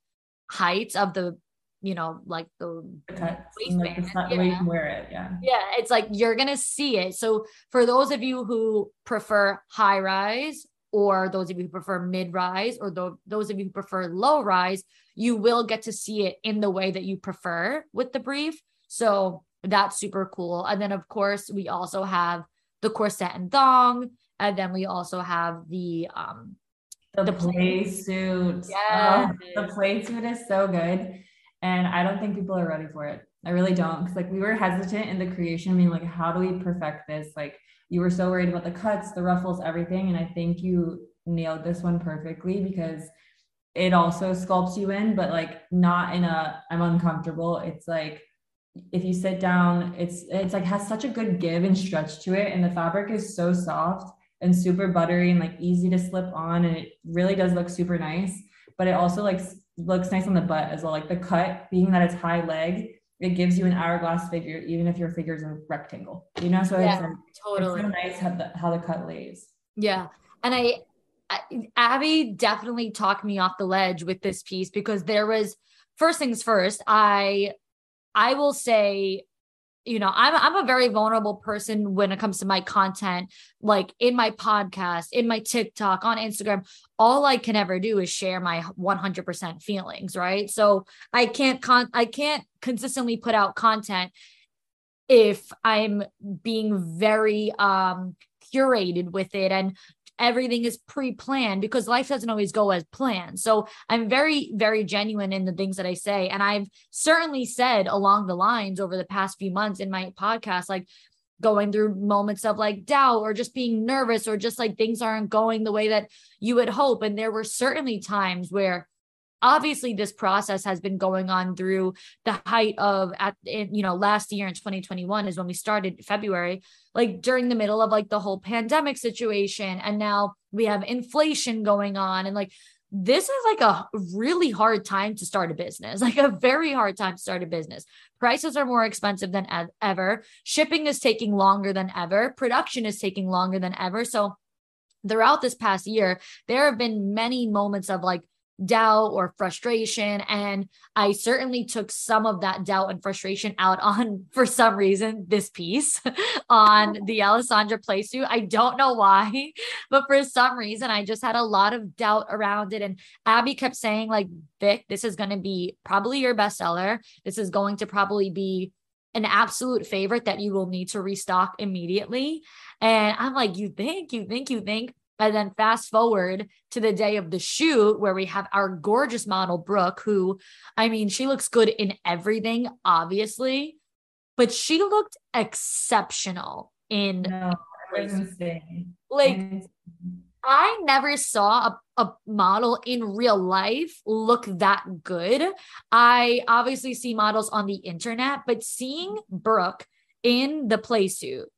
Speaker 1: heights of the, you know, like the
Speaker 2: waistband. It's not the way you can wear it. Yeah.
Speaker 1: Yeah. It's like you're going to see it. So, for those of you who prefer high rise or those of you who prefer mid rise, or th- those of you who prefer low rise, you will get to see it in the way that you prefer with the brief. So that's super cool. And then, of course, we also have the corset and thong. And then we also have the um
Speaker 2: the, the play suit.
Speaker 1: Yeah.
Speaker 2: Oh, the play suit is so good. And I don't think people are ready for it. I really don't. Cause like we were hesitant in the creation. I mean, like, how do we perfect this? Like, you were so worried about the cuts, the ruffles, everything. And I think you nailed this one perfectly because it also sculpts you in, but like not in a I'm uncomfortable. It's like if you sit down, it's it's like has such a good give and stretch to it, and the fabric is so soft and super buttery and like easy to slip on, and it really does look super nice. But it also like looks nice on the butt as well. Like the cut, being that it's high leg, it gives you an hourglass figure, even if your figure is a rectangle. You know, so yeah, it's like, totally it's so nice how the how the cut lays.
Speaker 1: Yeah, and I Abby definitely talked me off the ledge with this piece because there was first things first. I I will say, you know, I'm I'm a very vulnerable person when it comes to my content, like in my podcast, in my TikTok, on Instagram. All I can ever do is share my 100% feelings, right? So I can't con I can't consistently put out content if I'm being very um curated with it and everything is pre-planned because life doesn't always go as planned. So I'm very, very genuine in the things that I say. And I've certainly said along the lines over the past few months in my podcast, like going through moments of like doubt or just being nervous or just like things aren't going the way that you would hope. And there were certainly times where obviously this process has been going on through the height of at you know last year in 2021 is when we started february like during the middle of like the whole pandemic situation and now we have inflation going on and like this is like a really hard time to start a business, (laughs) like a very hard time to start a business. Prices are more expensive than ever. Shipping is taking longer than ever. Production is taking longer than ever. So, throughout this past year, there have been many moments of like doubt or frustration. And I certainly took some of that doubt and frustration out (laughs) on, for some reason, this piece (laughs) on oh. the Alessandra playsuit. I don't know why, (laughs) but for some reason, I just had a lot of doubt around it. And Abby kept saying, like, Vic, this is going to be probably your bestseller. This is going to probably be an absolute favorite that you will need to restock immediately. And I'm like, you think, you think, you think. And then fast forward to the day of the shoot where we have our gorgeous model, Brooke, who, I mean, she looks good in everything, obviously, but she looked exceptional in. No, like, I never saw a, a model in real life look that good. I obviously see models on the internet, but seeing Brooke in the play suit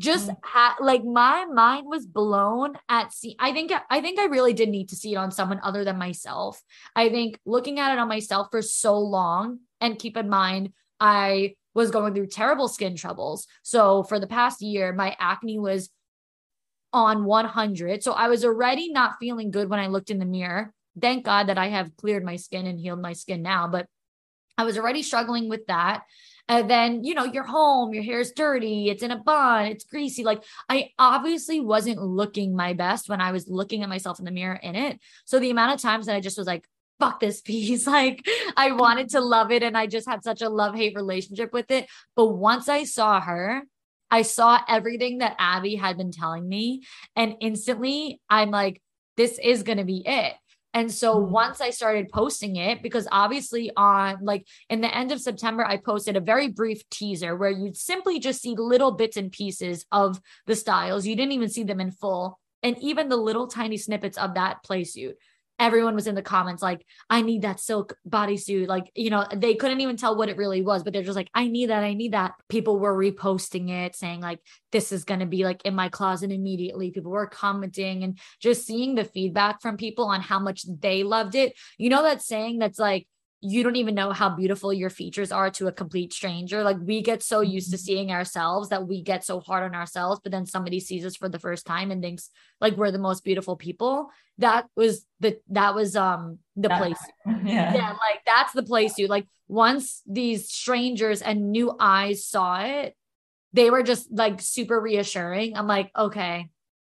Speaker 1: just mm. ha- like my mind was blown at see i think i think i really did need to see it on someone other than myself. I think looking at it on myself for so long and keep in mind i was going through terrible skin troubles. So for the past year my acne was on 100 so i was already not feeling good when i looked in the mirror. Thank god that i have cleared my skin and healed my skin now but i was already struggling with that and then, you know, you're home, your hair's dirty, it's in a bun, it's greasy. Like, I obviously wasn't looking my best when I was looking at myself in the mirror in it. So, the amount of times that I just was like, fuck this piece. (laughs) Like, I wanted to love it. And I just had such a love hate relationship with it. But once I saw her, I saw everything that Abby had been telling me. And instantly, I'm like, this is going to be it. And so mm-hmm. once I started posting it, because obviously on like in the end of September, I posted a very brief teaser where you'd simply just see little bits and pieces of the styles. You didn't even see them in full. And even the little tiny snippets of that play suit everyone was in the comments like i need that silk bodysuit. Like you know they couldn't even tell what it really was but they're just like i need that i need that. People were reposting it saying like this is going to be like in my closet immediately. People were commenting and just seeing the feedback from people on how much they loved it. You know that saying that's like you don't even know how beautiful your features are to a complete stranger. Like we get so used to mm-hmm. seeing ourselves that we get so hard on ourselves, but then somebody sees us for the first time and thinks like we're the most beautiful people. That was the that was um the that, place. (laughs) Yeah. yeah, like that's the place you like once these strangers and new eyes saw it, they were just like super reassuring. I'm like, okay,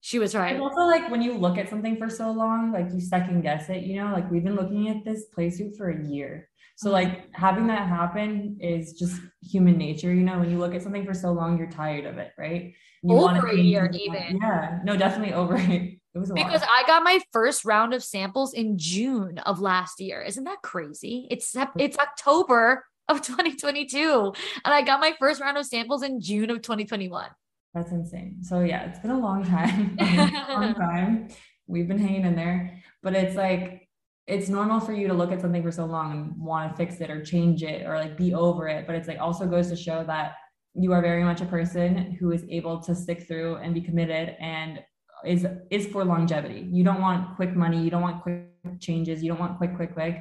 Speaker 1: she was right.
Speaker 2: And also, like when you look at something for so long, like you second guess it. You know, like we've been looking at this playsuit for a year. So mm-hmm. like having that happen is just human nature. You know, when you look at something for so long, you're tired of it, right? You
Speaker 1: over a year, even.
Speaker 2: Yeah, no, definitely over (laughs) it. It was
Speaker 1: because I got my first round of samples in June of last year. Isn't that crazy? It's it's October of 2022, and I got my first round of samples in June of 2021.
Speaker 2: That's insane. So yeah, it's been a long (laughs) time, a long (laughs) time. we've been hanging in there. But it's like it's normal for you to look at something for so long and want to fix it or change it or like be over it. But it's like also goes to show that you are very much a person who is able to stick through and be committed and is is for longevity. You don't want quick money, you don't want quick changes, you don't want quick, quick, quick.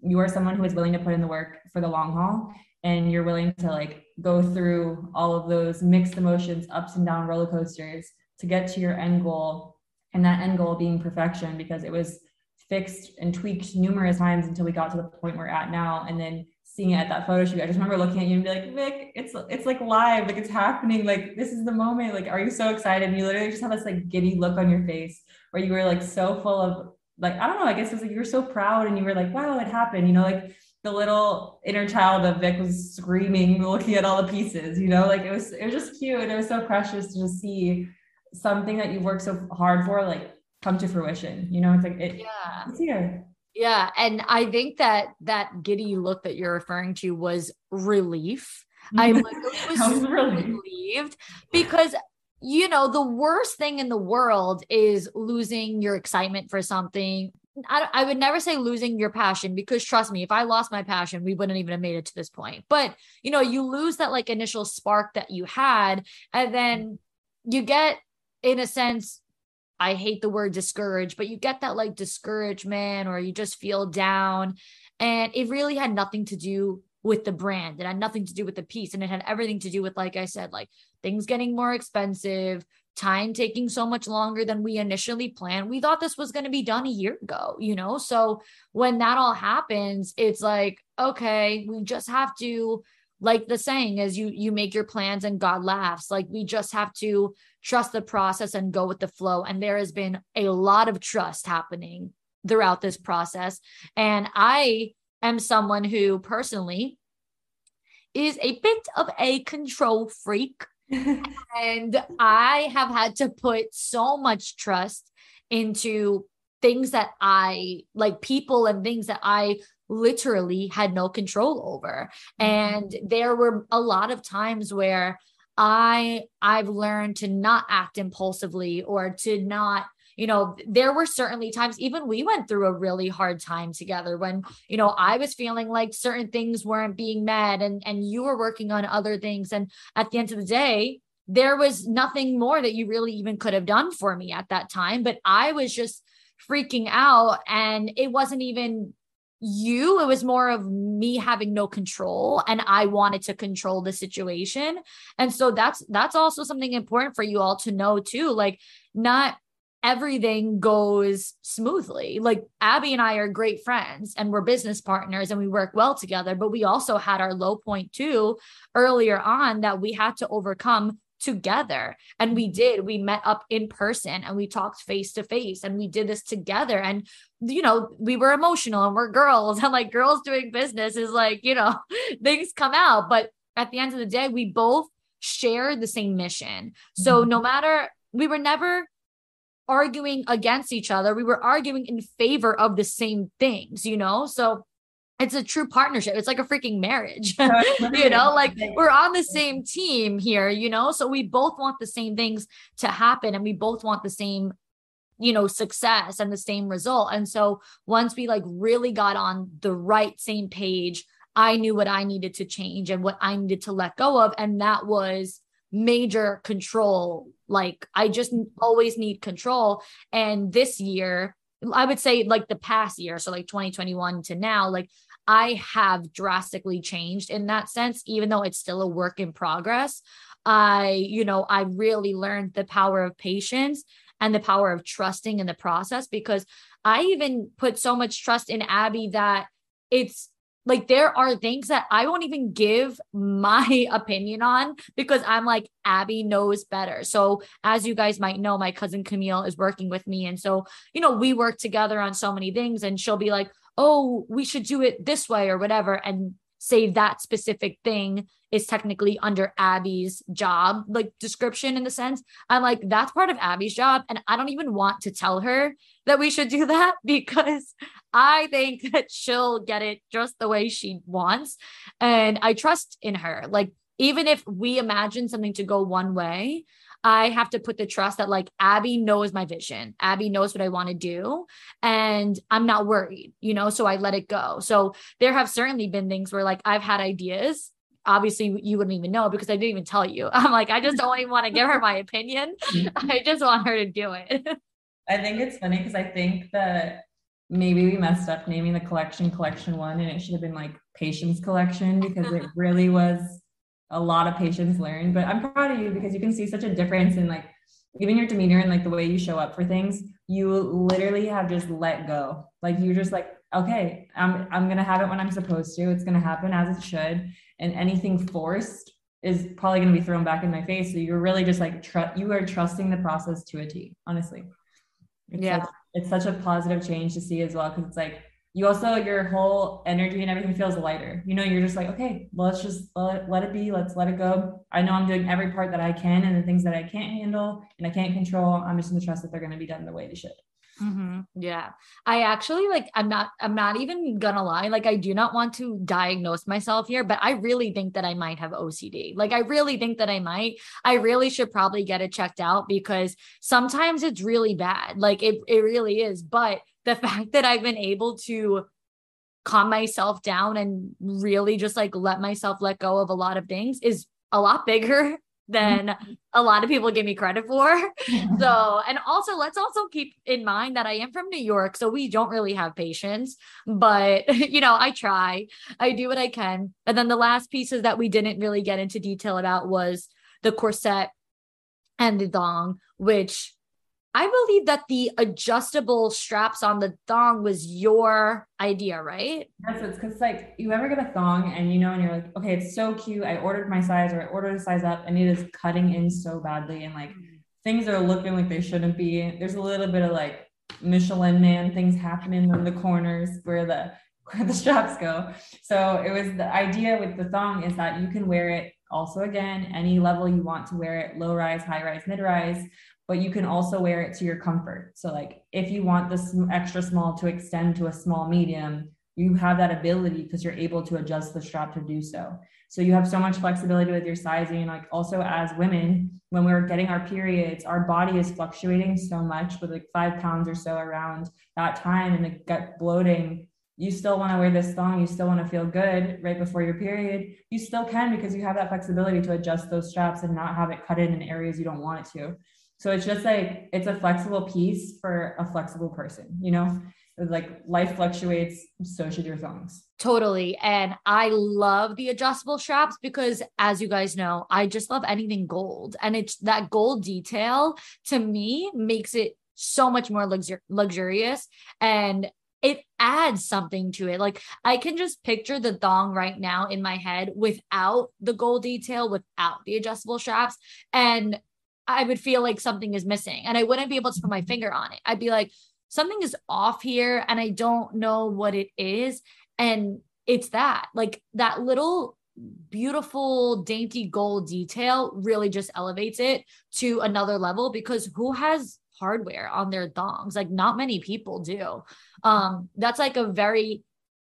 Speaker 2: You are someone who is willing to put in the work for the long haul and you're willing to like go through all of those mixed emotions, ups and down roller coasters to get to your end goal and that end goal being perfection because it was fixed and tweaked numerous times until we got to the point we're at now. And then seeing it at that photo shoot i just remember looking at you and be like vic it's it's like live like it's happening like this is the moment like are you so excited? And you literally just have this like giddy look on your face where you were like so full of like i don't know i guess it was like you were so proud and you were like wow it happened you know like the little inner child of Vic was screaming, looking at all the pieces, you know, like it was, it was just cute. And it was so precious to just see something that you worked so hard for, like come to fruition, you know, it's like, it,
Speaker 1: yeah.
Speaker 2: it's here.
Speaker 1: Yeah. And I think that that giddy look that you're referring to was relief. (laughs) I'm like, was, was relieved because you know, the worst thing in the world is losing your excitement for something I, I would never say losing your passion because trust me, if I lost my passion, we wouldn't even have made it to this point. But you know, you lose that like initial spark that you had, and then mm-hmm. you get, in a sense, I hate the word discouraged, but you get that like discouragement or you just feel down. And it really had nothing to do with the brand. It had nothing to do with the piece. And it had everything to do with, like I said, like things getting more expensive, time taking so much longer than we initially planned. We thought this was going to be done a year ago, you know? So when that all happens, it's like, okay, we just have to like the saying is you you make your plans and God laughs. Like we just have to trust the process and go with the flow and there has been a lot of trust happening throughout this process and I am someone who personally is a bit of a control freak and I have had to put so much trust into things that I like people and things that I literally had no control over. Mm-hmm. And there were a lot of times where I I've learned to not act impulsively or to not you know, there were certainly times, even we went through a really hard time together when, you know, I was feeling like certain things weren't being met and, and you were working on other things. And at the end of the day, there was nothing more that you really even could have done for me at that time. But I was just freaking out. And it wasn't even you it was more of me having no control and i wanted to control the situation and so that's that's also something important for you all to know too like not everything goes smoothly. Like Abby and I are great friends and we're business partners and we work well together, but we also had our low point too earlier on that we had to overcome together. And we did. We met up in person and we talked face to face and we did this together. And, you know, we were emotional and we're girls (laughs) and like girls doing business is like, you know, (laughs) things come out. But at the end of the day, we both shared the same mission. So mm-hmm. no matter, we were never arguing against each other. We were arguing in favor of the same things, you know? So it's a true partnership. It's like a freaking marriage, (laughs) you know, (laughs) like we're on the same team here, you know? So we both want the same things to happen and we both want the same you know success and the same result and so once we like really got on the right same page i knew what i needed to change and what i needed to let go of and that was major control. Like I just always need control. And this year, I would say like the past year, so like 2021 to now, like I have drastically changed in that sense, even though it's still a work in progress. I, you know, I really learned the power of patience and the power of trusting in the process because I even put so much trust in Abby that it's like there are things that I won't even give my (laughs) opinion on because I'm like Abby knows better. So as you guys might know, my cousin Camille is working with me and so, you know, we work together on so many things and she'll be like, "Oh, we should do it this way or whatever." And say that specific thing is technically under Abby's job, like description in the sense. I'm like, that's part of Abby's job. And I don't even want to tell her that we should do (laughs) that because I think (laughs) that she'll get it just the way she wants. And I trust in her. Like, even if we imagine something to go one way, I have to put the trust that like Abby knows my vision. Abby knows what I want to do and I'm not worried, you know, so I let it go. So there have certainly been things where like I've had ideas obviously you wouldn't even know because I didn't even tell you. (laughs) I'm like, I just don't even want to give her my opinion. (laughs) I just want her to do it. (laughs)
Speaker 2: I think it's funny because I think that maybe we messed up naming the collection collection one and it should have been like patience collection because it really was a lot of patience learned. But I'm proud of you because you can see such a difference in like even your demeanor and like the way you show up for things. You literally have just let go. Like you're just like, okay, I'm I'm gonna have it when I'm supposed to. It's gonna happen as it should. And anything forced is probably gonna be thrown back in my face. So you're really just like tr- you are trusting the process to a T, honestly. It's
Speaker 1: yeah.
Speaker 2: Such, it's such a positive change to see as well. Cause it's like you also your whole energy and everything feels lighter. You know, you're just like, okay, well, let's just let it, let it be. Let's let it go. I know I'm doing every part that I can, and the things that I can't handle and I can't control, I'm just gonna trust that they're gonna be done the way they should.
Speaker 1: Mm-hmm. Yeah. I actually like, I'm not, I'm not even gonna lie. Like, I do not want to diagnose myself here, but I really think that I might have OCD. Like, I really think that I might, I really should probably get it checked out because sometimes it's really bad. Like, it, it really is. But the (laughs) fact that I've been able to calm myself down and really just like let myself let go of a lot of things is a lot bigger than mm-hmm. a lot of people give me credit for. So, and also let's also keep in mind that I am from New York, so we don't really have patience, but (laughs) you know, I try. I do what I can. And then the last pieces that we didn't really get into detail about was the corset and the thong, which I believe that the adjustable straps on the thong was your idea, right?
Speaker 2: Yes, it's because like you ever get a thong and you know, and you're like, okay, it's so cute. I ordered my size or I ordered a size up and it is cutting in so badly and like mm-hmm. things are looking like they shouldn't be. There's a little bit of like Michelin man things happening in the corners where the (laughs) where the straps go. So it was the idea with the thong is that you can wear it also again any level you want to wear it low rise high rise mid rise but you can also wear it to your comfort. So, like if you want this extra small to extend to a small medium, you have that ability because you're able to adjust the strap to do so. So you have so much flexibility with your sizing. Like also as women, when we're getting our periods, our body is fluctuating so much with like five pounds or so around that time and the gut bloating. You still want to wear this thong, you still want to feel good right before your period. You still can because you have that flexibility to adjust those straps and not have it cut in in areas you don't want it to. So it's just like it's a flexible piece for a flexible person, you know? like life fluctuates, so should your thongs.
Speaker 1: Totally. And I love the adjustable straps because as you guys know, I just love anything gold. And it's that gold detail to me makes it so much more luxur- luxurious and it adds something to it. Like I can just picture the thong right now in my head without the gold detail, without the adjustable straps. And I would feel like something is missing and I wouldn't be able to put my finger on it. I'd be like, something is off here and I don't know what it is. And it's that, like that little beautiful, dainty gold detail really just elevates it to another level because who has hardware on their thongs? Like, not many people do. Um, that's like a very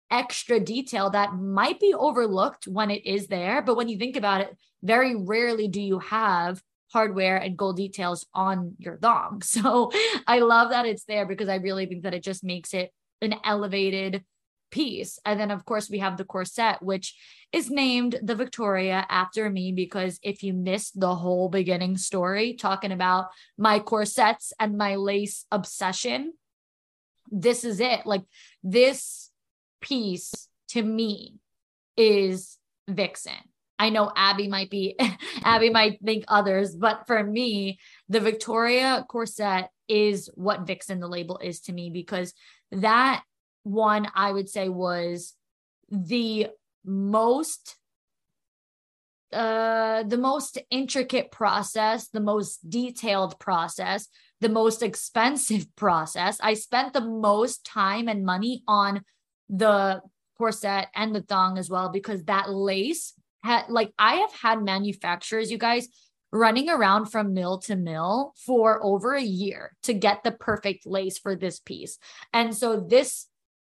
Speaker 1: extra detail that might be overlooked when it is there. But when you think about it, very rarely do you have hardware and gold details on your thong. (laughs) So I love that it's there because I really think that it just makes it an elevated piece. And then, of course, we have the corset, which is named the Victoria after me because if you missed the whole beginning story talking about my corsets and my lace obsession, this is it. Like, this piece to me is Vicsen. I know Abby might be, (laughs) Abby might think others, but for me, the Victoria corset is what Vicsen the label is to me because that one I would say was the most uh the most intricate process, the most detailed process, the most expensive (laughs) process. I spent the most time and money on the corset and the thong as well because that lace had like I have had manufacturers, you guys, running around from mill to mill for over a year to get the perfect lace for this piece. And so this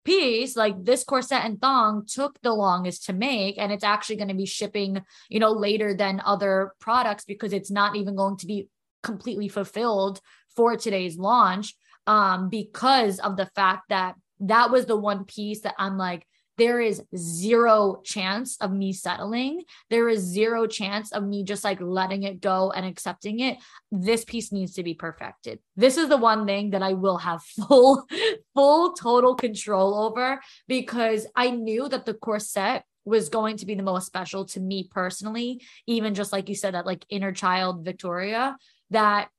Speaker 1: piece like this corset and thong took the longest to make and it's actually going to be shipping you know later than other products because it's not even going to be completely fulfilled for today's launch um, because of the fact that that was the one piece that I'm like, there is zero chance of me settling. There is zero chance of me just like letting it go and accepting it. This piece needs to be perfected. This is the one thing that I will have (laughs) full, full total control over because I knew that the corset was going to be the most special to me personally, even just like you said, that like inner child Victoria, that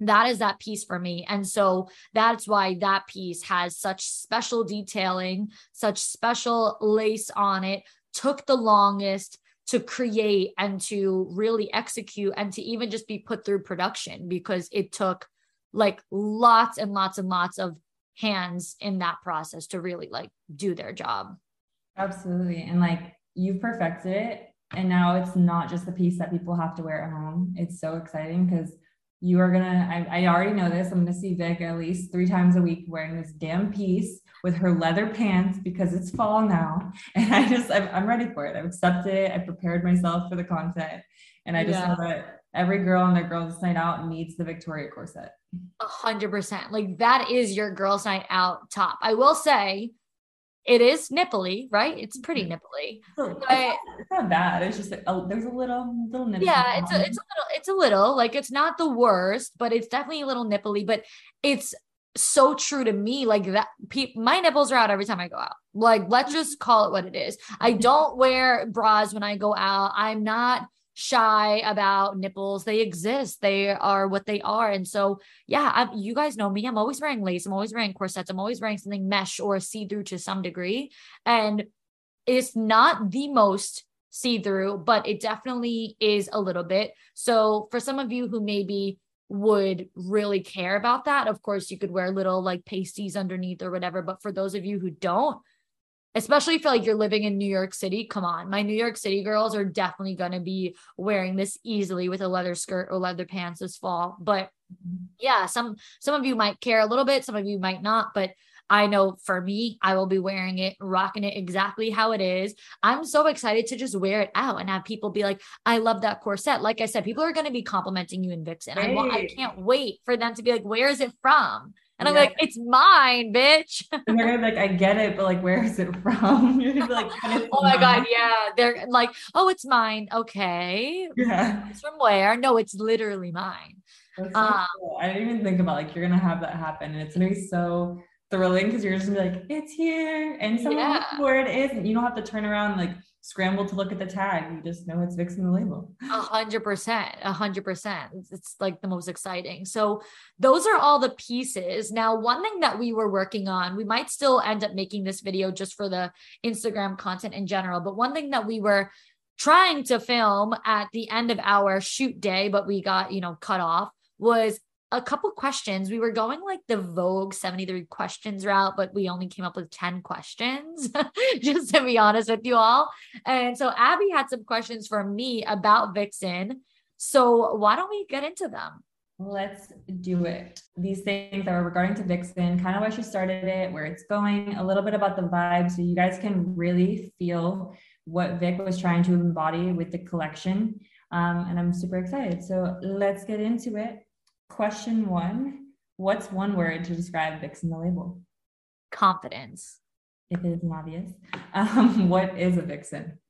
Speaker 1: that is that piece for me. And so that's why that piece has such special detailing, such special lace on it, took the longest to create and to really execute and to even just be put through production because it took like lots and lots and lots of hands in that process to really like do their job.
Speaker 2: Absolutely. And like you've perfected it. And now it's not just the piece that people have to wear at home. It's so exciting because you are gonna I, I, already know this i'm gonna see vic at least three times a week wearing this damn piece with her leather pants because it's fall now. (laughs) And i just i'm, I'm ready for it. I've accepted it. I prepared myself for the content. And i just yeah. know that every girl on their girls night out needs the victoria corset.
Speaker 1: A hundred percent. Like that is your girls night out top. I will say it is nipply, right? It's pretty mm-hmm. nipply.
Speaker 2: But, it's, not, it's, not, bad. It's just like, oh, there's a little little nipple.
Speaker 1: Yeah, it's a, it's a little it's a little like it's not the worst, but it's definitely a little nipply. But it's so true to me. Like that, pe- my nipples are out every time I go out. Like let's just call it what it is. I (laughs) don't wear bras when I go out. I'm not shy about nipples. They exist. They are what they are. And so, yeah, I'm, you guys know me. I'm always wearing lace. I'm always wearing corsets. I'm always wearing something mesh or see through to some degree. And it's not the most see through, but it definitely is a little bit. So, for some of you who maybe would really care about that, of course, you could wear little like pasties underneath or whatever. But for those of you who don't, especially if you're like you're living in New York City. Come on, my New York City girls are definitely going to be wearing this easily with a leather skirt or leather pants this fall. But yeah, some some of you might care a little bit, some of you might not, but I know for me, I will be wearing it, rocking it exactly how it is. I'm so excited to just wear it out and have people be like, I love that corset. Like I said, people are going to be complimenting you in Vicsen. I, I can't wait for them to be like, where is it from? And I'm like, it's mine, bitch. (laughs)
Speaker 2: and they're like, I get it, but like, where is it from? (laughs) You're gonna be like,
Speaker 1: oh my mine. God, yeah. They're like, oh, it's mine. Okay.
Speaker 2: Yeah.
Speaker 1: It's from where? No, it's literally mine.
Speaker 2: So um, cool. I didn't even think about like you're gonna have that happen. And it's gonna be so thrilling because you're just gonna be like, it's here. And someone yeah. where it is, and you don't have to turn around like scramble to look at the tag. You just know it's Vicsen the label.
Speaker 1: A hundred percent. A hundred percent. It's like the most exciting. So those are all the pieces. Now, one thing that we were working on, we might still end up making this video just for the Instagram content in general, but one thing that we were trying to film at the end of our shoot day, but we got, you know, cut off was a couple questions. We were going like the Vogue 73 questions route, but we only came up with 10 questions, (laughs) just to be honest with you all. And so Abby had some questions for me about Vicsen. So why don't we get into them?
Speaker 2: Let's do it. These things are regarding to Vicsen, kind of why she started it, where it's going, a little bit about the vibe. So you guys can really feel what Vic was trying to embody with the collection. Um, and I'm super excited. So let's get into it. Question one What's one word to describe Vicsen the label?
Speaker 1: Confidence.
Speaker 2: If it isn't obvious. (laughs) Um, what is a vixen?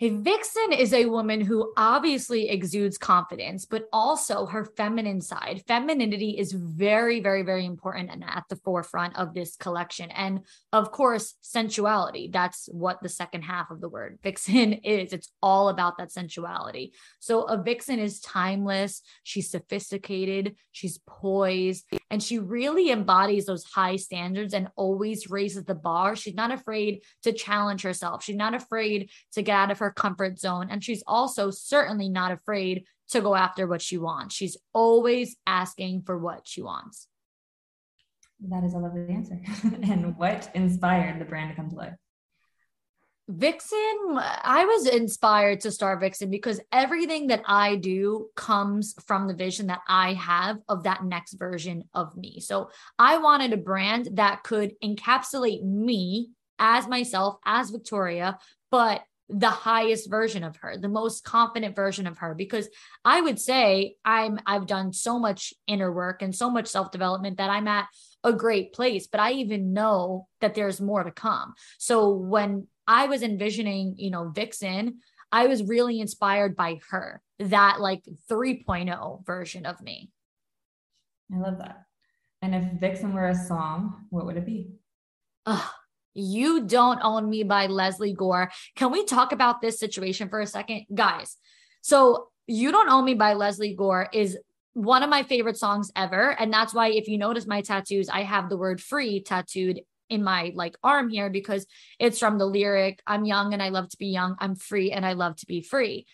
Speaker 1: A vixen is a woman who obviously exudes confidence, but also her feminine side. Femininity is very, very, very important and at the forefront of this collection. And of course, sensuality. That's what the second half of the word (laughs) vixen is. It's all about that sensuality. So a vixen is timeless. She's sophisticated. She's poised. And she really embodies those high standards and always raises the bar. She's not afraid to challenge herself. She's not afraid to get out of her comfort zone. And she's also certainly not afraid to go after what she wants. She's always asking for what she wants.
Speaker 2: That is a lovely answer. (laughs) and what inspired the brand to come to life?
Speaker 1: Vicsen, I was inspired to start Vicsen because everything that I do comes from the vision that I have of that next version of me. So I wanted a brand that could encapsulate me as myself, as Victoria, but the highest version of her, the most confident version of her because I would say I'm I've done so much inner work and so much self-development that I'm at a great place, but I even know that there's more to come. So when I was envisioning, you know, Vicsen, I was really inspired by her, that like 3.0 version of me.
Speaker 2: I love that. And if Vicsen were a song, what would it be?
Speaker 1: Ugh, you Don't Own Me by Lesley Gore. Can we talk about this situation for a second? Guys, so You Don't Own Me by Lesley Gore is one of my favorite songs ever. And that's why, if you notice my tattoos, I have the word free tattooed in my like arm here because it's from the lyric I'm young and I love to be young. I'm free and I love to be free.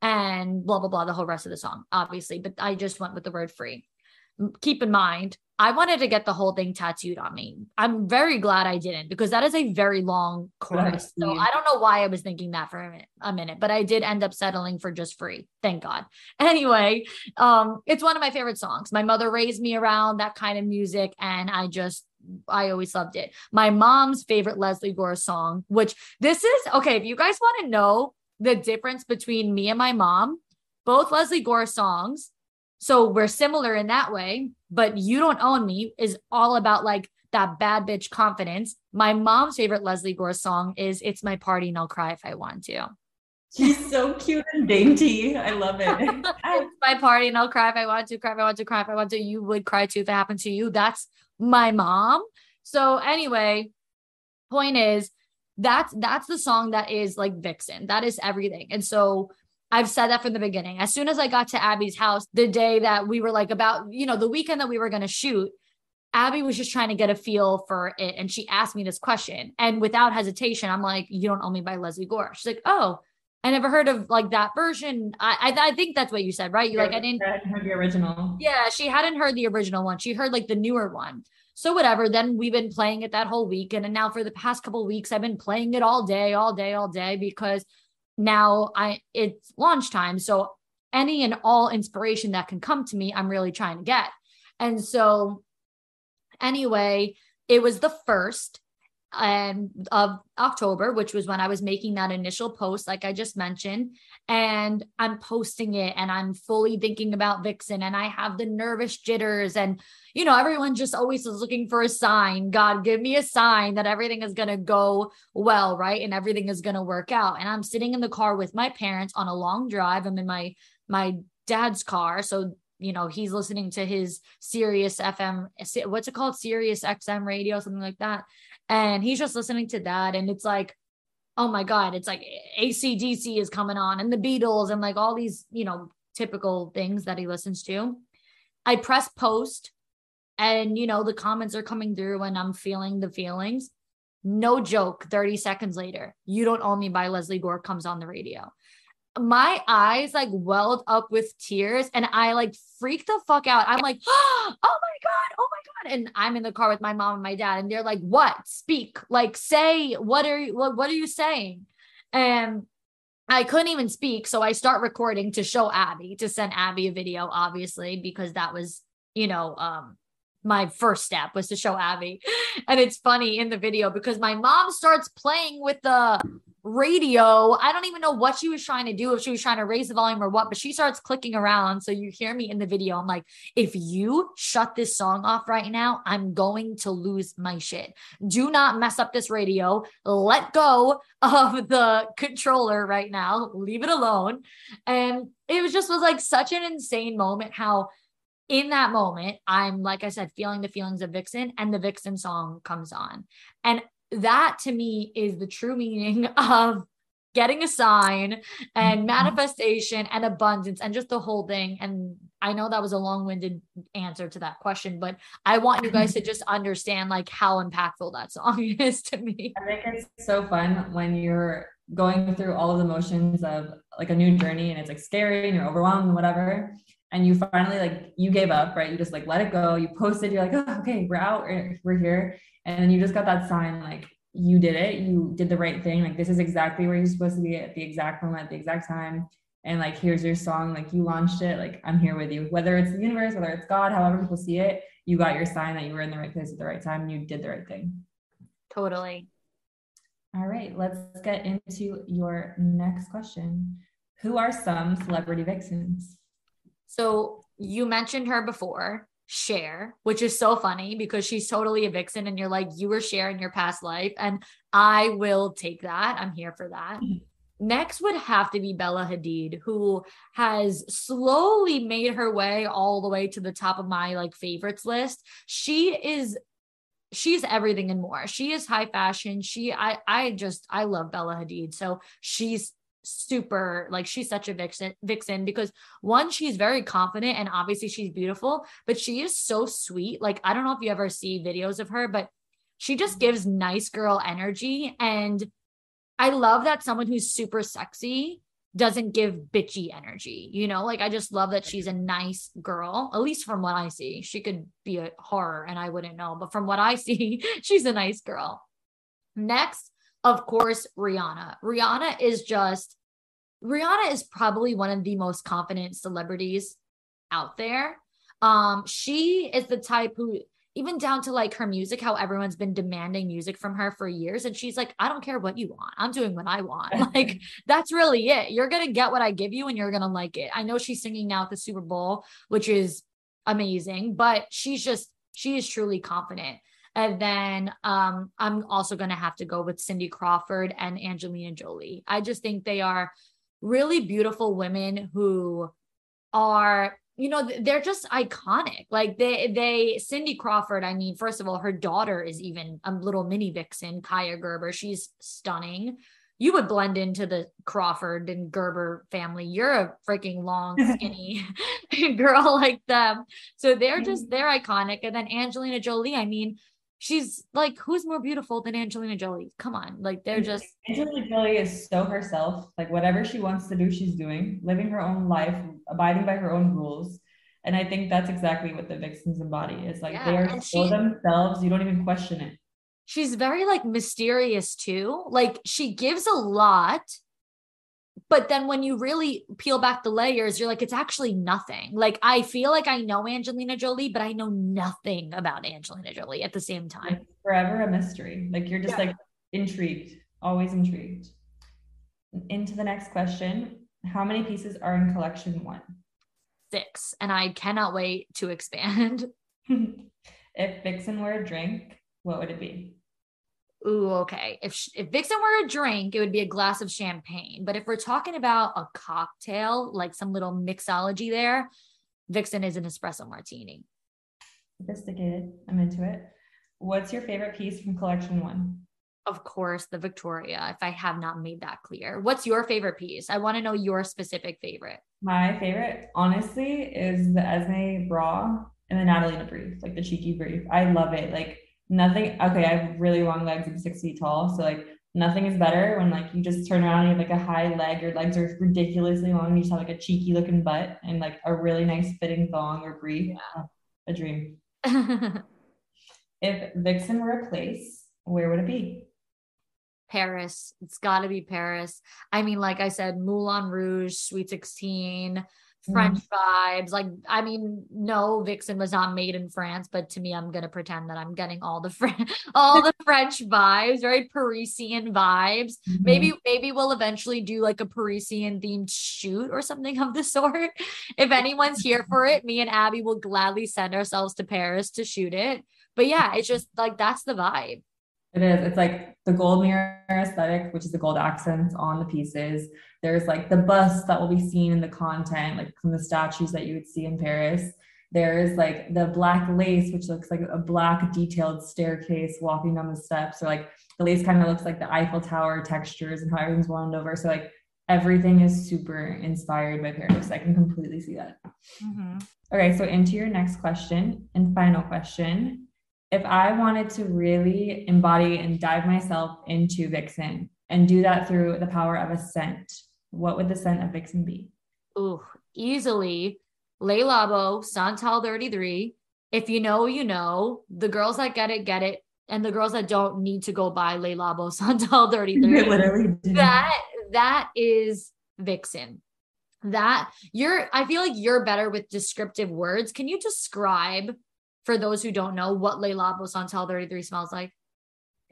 Speaker 1: And blah, blah, blah, the whole rest of the song, obviously. But I just went with the word free. Keep in mind, I wanted to get the whole thing tattooed on me. I'm very glad I didn't because that is a very long chorus. So I don't know why I was thinking that for a minute, a minute, but I did end up settling for just free. Thank God. (laughs) Anyway, um, it's one of my favorite songs. My mother raised me around that kind of music, and I just I always loved it. My mom's favorite Lesley Gore song, which this is okay. If you guys want to know the difference between me and my mom, both Lesley Gore songs so we're similar in that way, but You Don't Own Me is all about like that bad bitch confidence. My mom's favorite Lesley Gore song is It's My Party and I'll Cry If I Want to.
Speaker 2: She's so cute and dainty. I love it. (laughs)
Speaker 1: it's my party and I'll cry if I want to, cry if I want to, cry if I want to. You would cry too if it happened to you. That's my mom. So anyway, point is that's that's the song that is like Vicsen. That is everything. And so I've said that from the beginning. As soon as I got to Abby's house, the day that we were like about, you know, the weekend that we were going to shoot, Abby was just trying to get a feel for it. And she asked me this question. And without hesitation, I'm like, You don't own me by Lesley Gore. She's like, Oh, I never heard of like that version. I I, I think that's what you said, right? You like I didn't
Speaker 2: heard the original.
Speaker 1: Yeah, she hadn't heard the original one. She heard like the newer one. So whatever. Then we've been playing it that whole weekend, and now for the past couple weeks, I've been playing it all day, all day, all day because now I it's launch time. So any and all inspiration that can come to me, I'm really trying to get. And so anyway, it was the first um, of October, which was when I was making that initial post, like I just mentioned. And I'm posting it and I'm fully thinking about Vicsen and I have the nervous jitters. And, you know, everyone just always is looking for a sign. God, give me a sign that everything is going to go well, right? And everything is going to work out. And I'm sitting in the car with my parents on a long drive. I'm in my, my dad's car. So you know he's listening to his Sirius FM what's it called Sirius XM radio something like that and he's just listening to that and it's like oh my god it's like acdc is coming on and the beatles and like all these you know typical things that he listens to. I press post and you know the comments are coming through and i'm feeling the feelings. No joke 30 seconds later you don't own me by Lesley Gore comes on the radio my eyes like welled up with tears and I like freaked the fuck out. I'm like, (gasps) oh my God, oh my God. And I'm in the car with my mom and my dad, and they're like, what? Speak, like say, what are you what, what are you saying? And I couldn't even speak. So I start recording to show Abby, to send Abby a video, obviously, because that was, you know, um, my first step was to show Abby. (laughs) And it's funny in the video because my mom starts playing with the radio. I don't even know what she was trying to do, if she was trying to raise the volume or what, but she starts clicking around. So you hear me in the video. I'm like, if you shut this song off right now, I'm going to lose my shit. Do not mess up this radio. Let go of the controller right now. Leave it alone. And it was just was like such an insane moment how in that moment, I'm like I said, feeling the feelings of Vicsen, and the Vicsen song comes on. And that to me is the true meaning (laughs) of getting a sign and mm-hmm. manifestation and abundance and just the whole thing. And I know that was a long winded answer to that question, but I want you guys to (laughs) just understand like how impactful that song (laughs) is to me.
Speaker 2: I think it's so fun when you're going through all of the motions of like a new journey and it's like scary and you're overwhelmed and whatever. And you finally like you gave up, right? You just like let it go. You posted, you're like, oh, okay, we're out, we're here and then you just got that sign like you did it you did the right thing like this is exactly where you're supposed to be at the exact moment at the exact time. And like here's your song like you launched it like i'm here with you. Whether it's the universe whether it's god however people see it you got your sign that you were in the right place at the right time and you did the right thing.
Speaker 1: Totally.
Speaker 2: All right, let's get into your next question. Who are some celebrity vixens?
Speaker 1: So you mentioned her before, Cher, which is so funny because she's totally a vixen and you're like, you were sharing your past life. And I will take that. I'm here for that. Mm-hmm. Next would have to be Bella Hadid, who has slowly made her way all the way to the top of my like favorites list. She is she's everything and more. She is high fashion. She I I just I love Bella Hadid. So she's super like she's such a vixen vixen because one she's very confident and obviously she's beautiful but she is so sweet like i don't know if you ever see videos of her but she just mm-hmm. gives nice girl energy and i love that someone who's super sexy doesn't give bitchy energy. You know, like I just love that she's a nice girl, at least from what I see. She could be a horror and I wouldn't know, but from what I (laughs) see, she's a nice girl. Next, of course, Rihanna. Rihanna is just, Rihanna is probably one of the most confident celebrities out there. Um, she is the type who even down to like her music, how everyone's been demanding music from her for years. And she's like, I don't care what you want. I'm doing what I want. (laughs) like, that's really it. You're going to get what I give you and you're going to like it. I know she's singing now at the Super Bowl, which is amazing, but she's just, she is truly confident. And then um, I'm also going to have to go with Cindy Crawford and Angelina Jolie. I just think they are really beautiful women who are you know they're just iconic. Like they they cindy crawford i mean first of all her daughter is even a little mini vixen Kaia Gerber. She's stunning. You would blend into the crawford and gerber family. You're a freaking long (laughs) skinny (laughs) girl like them. So they're just they're iconic. And then angelina jolie i mean she's like, who's more beautiful than Angelina Jolie? Come on. Like they're just
Speaker 2: Angelina Jolie is so herself. Like whatever she wants to do, she's doing, living her own life, abiding by her own rules. And I think that's exactly what the vixens embody. Is like yeah, they are so she, themselves. You don't even question it.
Speaker 1: She's very like mysterious too. Like she gives a lot, but then when you really peel back the layers, you're like, it's actually nothing. Like I feel like I know Angelina Jolie, but I know nothing about Angelina Jolie at the same time.
Speaker 2: It's forever a mystery. Like you're just yeah. like intrigued, always intrigued. Into the next question. How many pieces are in collection one?
Speaker 1: Six. And I cannot wait to expand. (laughs)
Speaker 2: if Vicsen were a drink, what would it be?
Speaker 1: Ooh, okay. If if Vicsen were a drink, it would be a glass of champagne. But if we're talking about a cocktail, like some little mixology there, Vicsen is an espresso martini.
Speaker 2: Sophisticated. I'm into it. What's your favorite piece from collection one?
Speaker 1: Of course, the Victoria, if I have not made that clear. What's your favorite piece? I want to know your specific favorite.
Speaker 2: My favorite, honestly, is the Esme bra and the Natalina brief, like the cheeky brief. I love it. Like nothing okay i have really long legs i'm six feet tall so like nothing is better when like you just turn around and you have like a high leg your legs are ridiculously long and you just have like a cheeky looking butt and like a really nice fitting thong or brief yeah. a dream. (laughs) If vicsen were a place where would it be?
Speaker 1: Paris. It's got to be paris. I mean like i said moulin rouge sweet 16 French mm-hmm. vibes. Like, I mean, no, Vicsen was not made in France, but to me, I'm gonna pretend that I'm getting all the (laughs) French, all the French vibes, very Parisian vibes. Mm-hmm. Maybe, maybe we'll eventually do like a Parisian themed shoot or something of the (laughs) sort. If anyone's here (laughs) for it, me and Abby will gladly send ourselves to Paris to shoot it. But yeah, it's just like that's the vibe.
Speaker 2: It is. It's like the gold mirror aesthetic, which is the gold accents on the pieces. There's like the bust that will be seen in the content, like from the statues that you would see in Paris. There's like the black lace, which looks like a black detailed staircase walking down the steps. Or like the lace kind of looks like the Eiffel Tower textures and how everything's wound over. So like everything is super inspired by Paris. I can completely see that. Mm-hmm. Okay, so into your next question and final question if I wanted to really embody and dive myself into Vicsen and do that through the power of a scent, what would the scent of Vicsen be?
Speaker 1: Ooh, easily Le Labo, Santal 33. If you know, you know. The girls that get it, get it. And the girls that don't need to go buy Le Labo, (laughs) Santal 33. literally That, that is Vicsen. That you're, I feel like you're better with descriptive words. Can you describe for those who don't know what Le Labo Santal 33 smells like?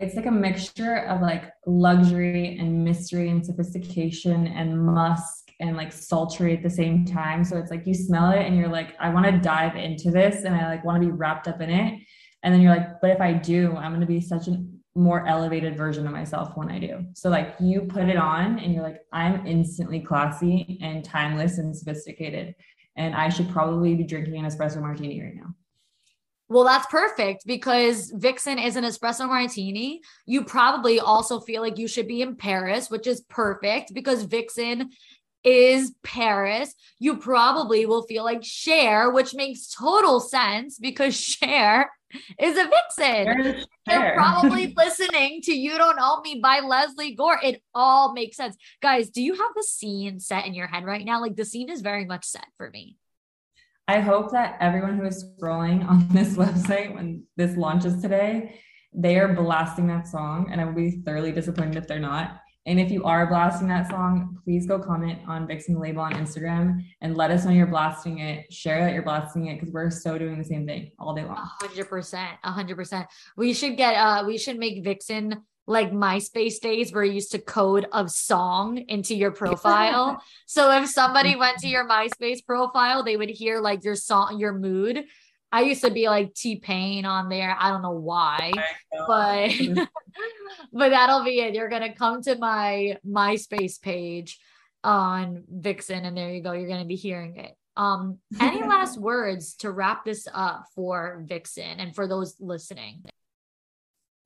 Speaker 2: it's like a mixture of like luxury and mystery and sophistication and musk and like sultry at the same time. So it's like you smell it and you're like, I want to dive into this and I like want to be wrapped up in it. And then you're like, but if I do, I'm going to be such a more elevated version of myself when I do. So like you put it on and you're like, I'm instantly classy and timeless and sophisticated. And I should probably be drinking an espresso martini right now.
Speaker 1: Well, that's perfect because Vicsen is an espresso martini. You probably also feel like you should be in Paris, which is perfect because Vicsen is Paris. You probably will feel like Cher, which makes total sense because (laughs) Cher is a vixen. They're probably (laughs) listening to You Don't Own Me by Lesley Gore. It all makes sense. Guys, do you have the scene set in your head right now? Like the scene is very much set for me.
Speaker 2: I hope that everyone who is scrolling on (laughs) this website when this launches today, they are blasting that song. And I will be thoroughly disappointed if they're not. And if you are blasting that song, please go comment on Vicsen Label on Instagram and let us know you're blasting it. Share that you're blasting it because we're so doing the same thing all day long.
Speaker 1: hundred percent. hundred percent. We should get uh we should make Vicsen like MySpace days where you used to code a song into your (laughs) profile. so if somebody went to your MySpace profile, they would hear like your song, your mood. I used to be like T Pain on there. I don't know why, but (laughs) (laughs) but that'll be it. You're gonna come to my MySpace page on Vicsen, and there you go. You're gonna be hearing it. Um, any last words to wrap this up for Vicsen and for those listening?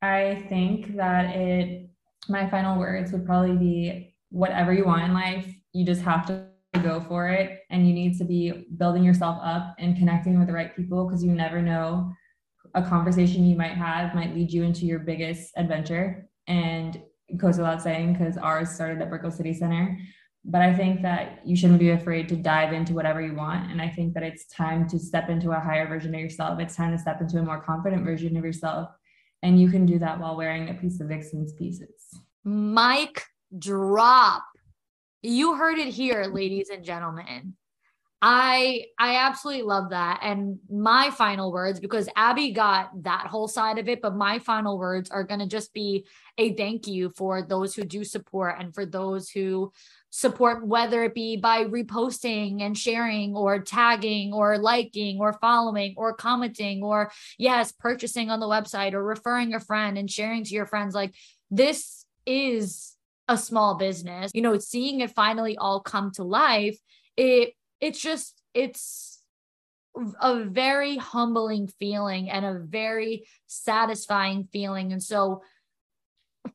Speaker 2: I think that it, my final words would probably be whatever you want in life, you just have to go for it. And you need to be building yourself up and connecting with the right people because you never know a conversation you might have might lead you into your biggest adventure. And it goes without saying because ours started at Brickell City Center. But I think that you shouldn't be afraid to dive into whatever you want. And I think that it's time to step into a higher version of yourself. It's time to step into a more confident version of yourself and you can do that while wearing a piece of Vicsen's pieces.
Speaker 1: Mic drop. You heard it here, ladies and gentlemen. I I absolutely love that. And my final words, because Abby got that whole side of it, but my final words are gonna just be a thank you for those who do support and for those who support, whether it be by reposting and sharing or tagging or liking or following or commenting or, yes, purchasing on the website or referring a friend and sharing to your friends. Like this is a small business, you know, seeing it finally all come to life. It, it's just, it's, a very humbling feeling and a very satisfying feeling. And so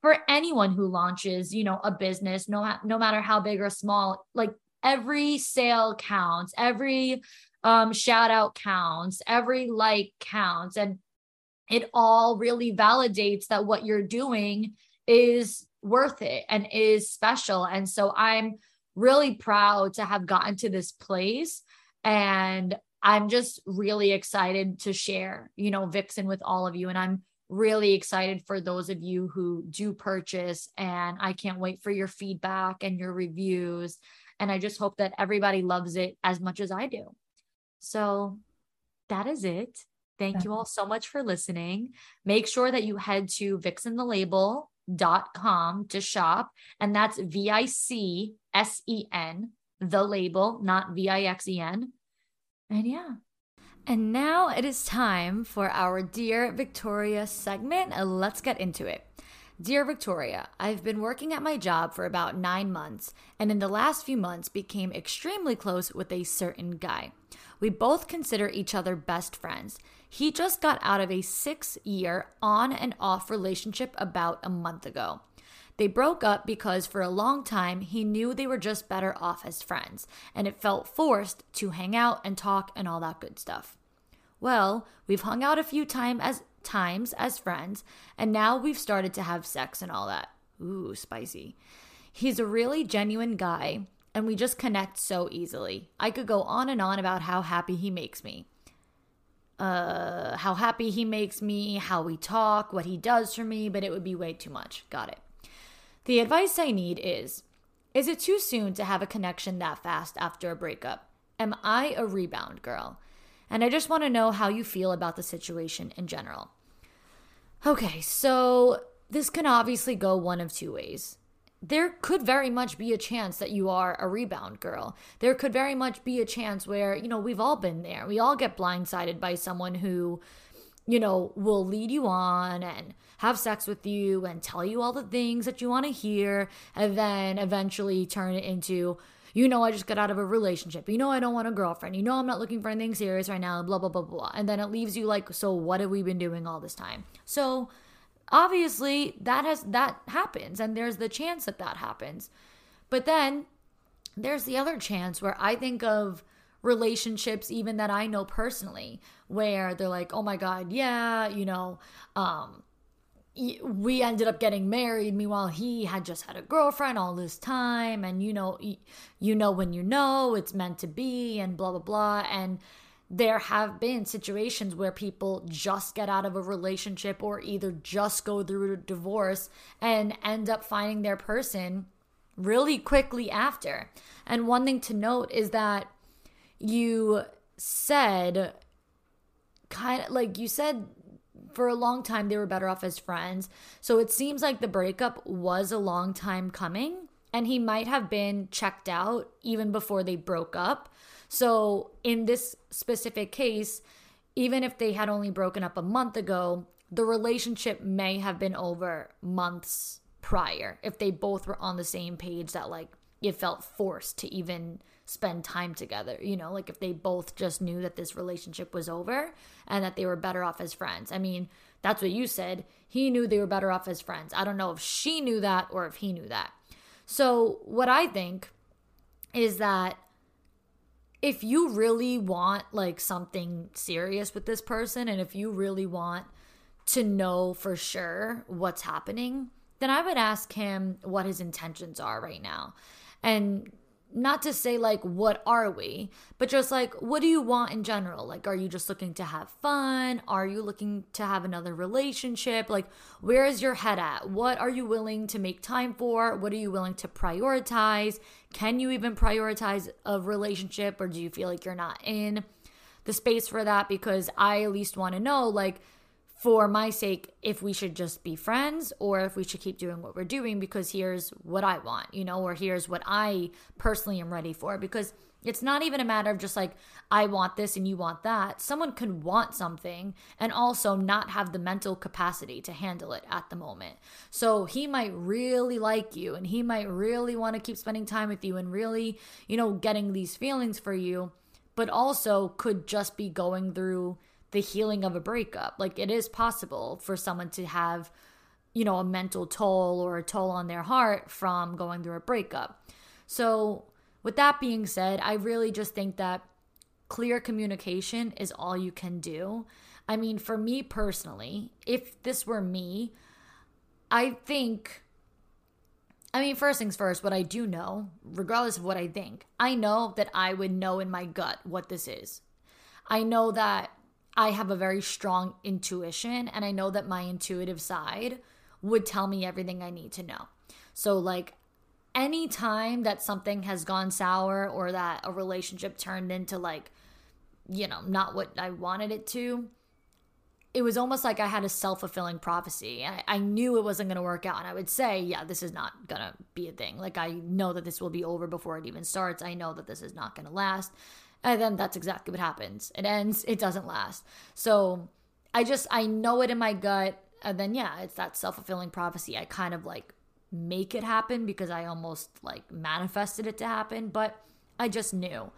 Speaker 1: for anyone who launches, you know, a business, no, no matter how big or small, like every sale counts, every um, shout out counts, every like counts. And it all really validates that what you're doing is worth it and is special. And so I'm really proud to have gotten to this place. And I'm just really excited to share, you know, Vicsen with all of you. And I'm really excited for those of you who do purchase and I can't wait for your feedback and your reviews and I just hope that everybody loves it as much as I do. So that is it. Thank you all so much for listening. Make sure that you head to vicsenthelabel.com to shop and that's V I C S E N the label, not V I X E N. And yeah, and now it is time for our Dear Victoria segment. Uh, let's get into it. Dear Victoria, I've been working at my job for about nine months, and in the last few months became extremely close with a certain guy. We both consider each other best friends. He just got out of a six year on and off relationship about a month ago. They broke up because for a long time he knew they were just better off as friends, and it felt forced to hang out and talk and all that good stuff. Well, we've hung out a few time as times as friends, and now we've started to have sex and all that. Ooh, spicy. He's a really genuine guy, and we just connect so easily. I could go on and on about how happy he makes me. Uh, how happy he makes me, how we talk, what he does for me, but it would be way too much. Got it. The advice I need is Is it too soon to have a connection that fast after a breakup? Am I a rebound girl? And I just want to know how you feel about the situation in general. Okay, so this can obviously go one of two ways. There could very much be a chance that you are a rebound girl. There could very much be a chance where, you know, we've all been there. We all get blindsided by someone who, you know, will lead you on and have sex with you and tell you all the things that you want to hear and then eventually turn it into, you know, I just got out of a relationship. You know, I don't want a girlfriend. You know, I'm not looking for anything serious right now, blah, blah, blah, blah. And then it leaves you like, so what have we been doing all this time? So, obviously that has that happens and there's the chance that that happens. But then there's the other chance where i think of relationships even that i know personally where they're like oh my god yeah you know um we ended up getting married meanwhile he had just had a girlfriend all this time and you know you know when you know it's meant to be and blah blah blah and there have been situations where people just get out of a relationship or either just go through a divorce and end up finding their person really quickly after. And one thing to note is that you said kind of like you said for a long time they were better off as friends. So it seems like the breakup was a long time coming and he might have been checked out even before they broke up. So, in this specific case, even if they had only broken up a month ago, the relationship may have been over months prior if they both were on the same page that like it felt forced to even spend time together. You know, like if they both just knew that this relationship was over and that they were better off as friends. I mean, that's what you said. He knew they were better off as friends. I don't know if she knew that or if he knew that. So, what I think is that if you really want like something serious with this person and if you really want to know for sure what's happening, then I would ask him what his intentions are right now. And not to say like what are we but just like what do you want in general? Like are you just looking to have fun? Are you looking to have another relationship? Like where is your head at? What are you willing to make time for? What are you willing to prioritize? Can you even prioritize a relationship or do you feel like you're not in the space for that? Because i at least want to know like for my sake if we should just be friends or if we should keep doing what we're doing because here's what I want, you know, or here's what I personally am ready for. Because it's not even a matter of just like, I want this and you want that. Someone can want something and also not have the mental capacity to handle it at the moment. So he might really like you and he might really want to keep spending time with you and really, you know, getting these feelings for you, but also could just be going through the healing of a breakup. Like it is possible for someone to have, you know, a mental toll or a toll on their heart from going through a breakup. So, with that being said, I really just think that clear communication is all you can do. I mean, for me personally, if this were me, I think I mean, first things first, what I do know, regardless of what I think, I know that I would know in my gut what this is. I know that I have a very strong intuition and I know that my intuitive side would tell me everything I need to know. So like any time that something has gone sour or that a relationship turned into like you know, not what I wanted it to, it was almost like I had a self fulfilling prophecy. I, I knew it wasn't going to work out. And I would say, yeah, this is not going to be a thing. Like, I know that this will be over before it even starts. I know that this is not going to last. And then that's exactly what happens. It ends, it doesn't last. So I just, I know it in my gut. And then, yeah, it's that self fulfilling prophecy. I kind of like make it happen because I almost like manifested it to happen, but I just knew.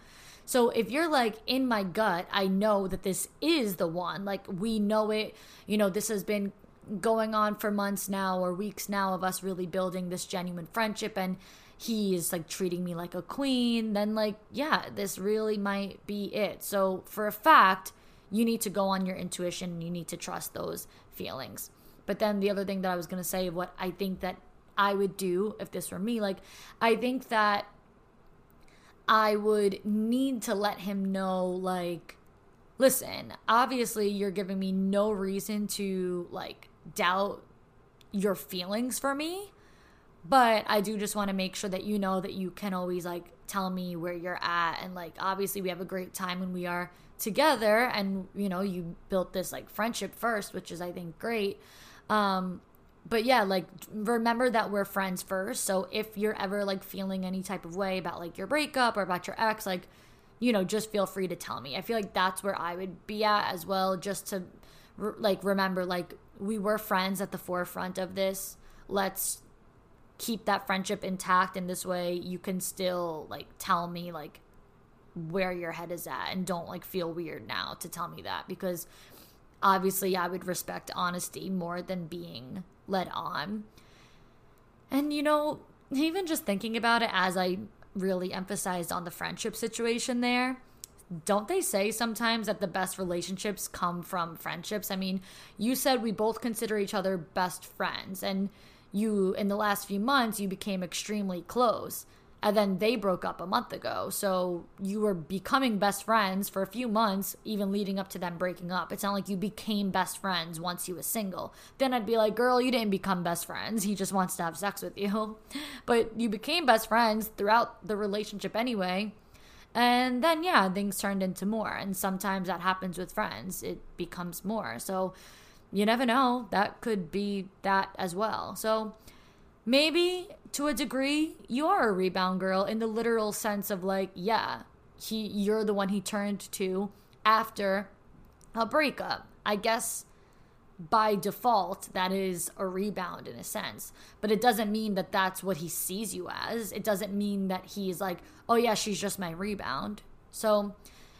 Speaker 1: So if you're like in my gut, I know that this is the one. Like we know it, you know, this has been going on for months now or weeks now of us really building this genuine friendship and he is like treating me like a queen, then like, yeah, this really might be it. So for a fact, you need to go on your intuition and you need to trust those feelings. But then the other thing that I was going to say, what I think that I would do if this were me, like, I think that I would need to let him know, like, listen, obviously you're giving me no reason to, like, doubt your feelings for me. But I do just want to make sure that you know that you can always like tell me where you're at. And like, obviously, we have a great time when we are together. And, you know, you built this like friendship first, which is, I think, great. Um, but yeah, like remember that we're friends first. So if you're ever like feeling any type of way about like your breakup or about your ex, like, you know, just feel free to tell me. I feel like that's where I would be at as well, just to like remember like we were friends at the forefront of this. Let's keep that friendship intact in this way you can still like tell me like where your head is at and don't like feel weird now to tell me that because obviously I would respect honesty more than being led on. And you know, even just thinking about it as I really emphasized on the friendship situation there, don't they say sometimes that the best relationships come from friendships? I mean, you said we both consider each other best friends, and you, in the last few months, you became extremely close and then they broke up a month ago. So you were becoming best friends for a few months, even leading up to them breaking up. It's not like you became best friends once you was single. Then I'd be like, girl, you didn't become best friends. He just wants to have sex with you. (laughs) But you became best friends throughout the relationship anyway. And then, yeah, things turned into more. And sometimes that happens with friends, it becomes more. So you never know. That could be that as well. So maybe to a degree, you are a rebound girl in the literal sense of like, yeah, he you're the one he turned to after a breakup. I guess by default that is a rebound in a sense, but it doesn't mean that that's what he sees you as. It doesn't mean that he's like, "Oh yeah, she's just my rebound." So,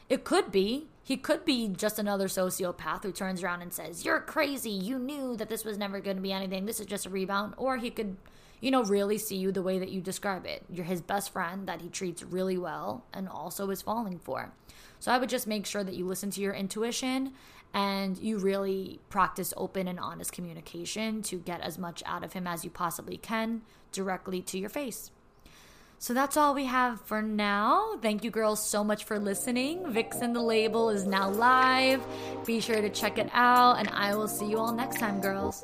Speaker 1: it could be he could be just another sociopath who turns around and says, You're crazy. You knew that this was never going to be anything. This is just a rebound. Or he could you know, really see you the way that you describe it. You're his best friend that he treats really well and also is falling for. So I would just make sure that you listen to your intuition and you really practice open and honest communication to get as much out of him as you possibly can directly to your face. So that's all we have for now. Thank you, girls, so much for listening. Vicsen the Label is now live. Be sure to check it out, and I will see you all next time, girls.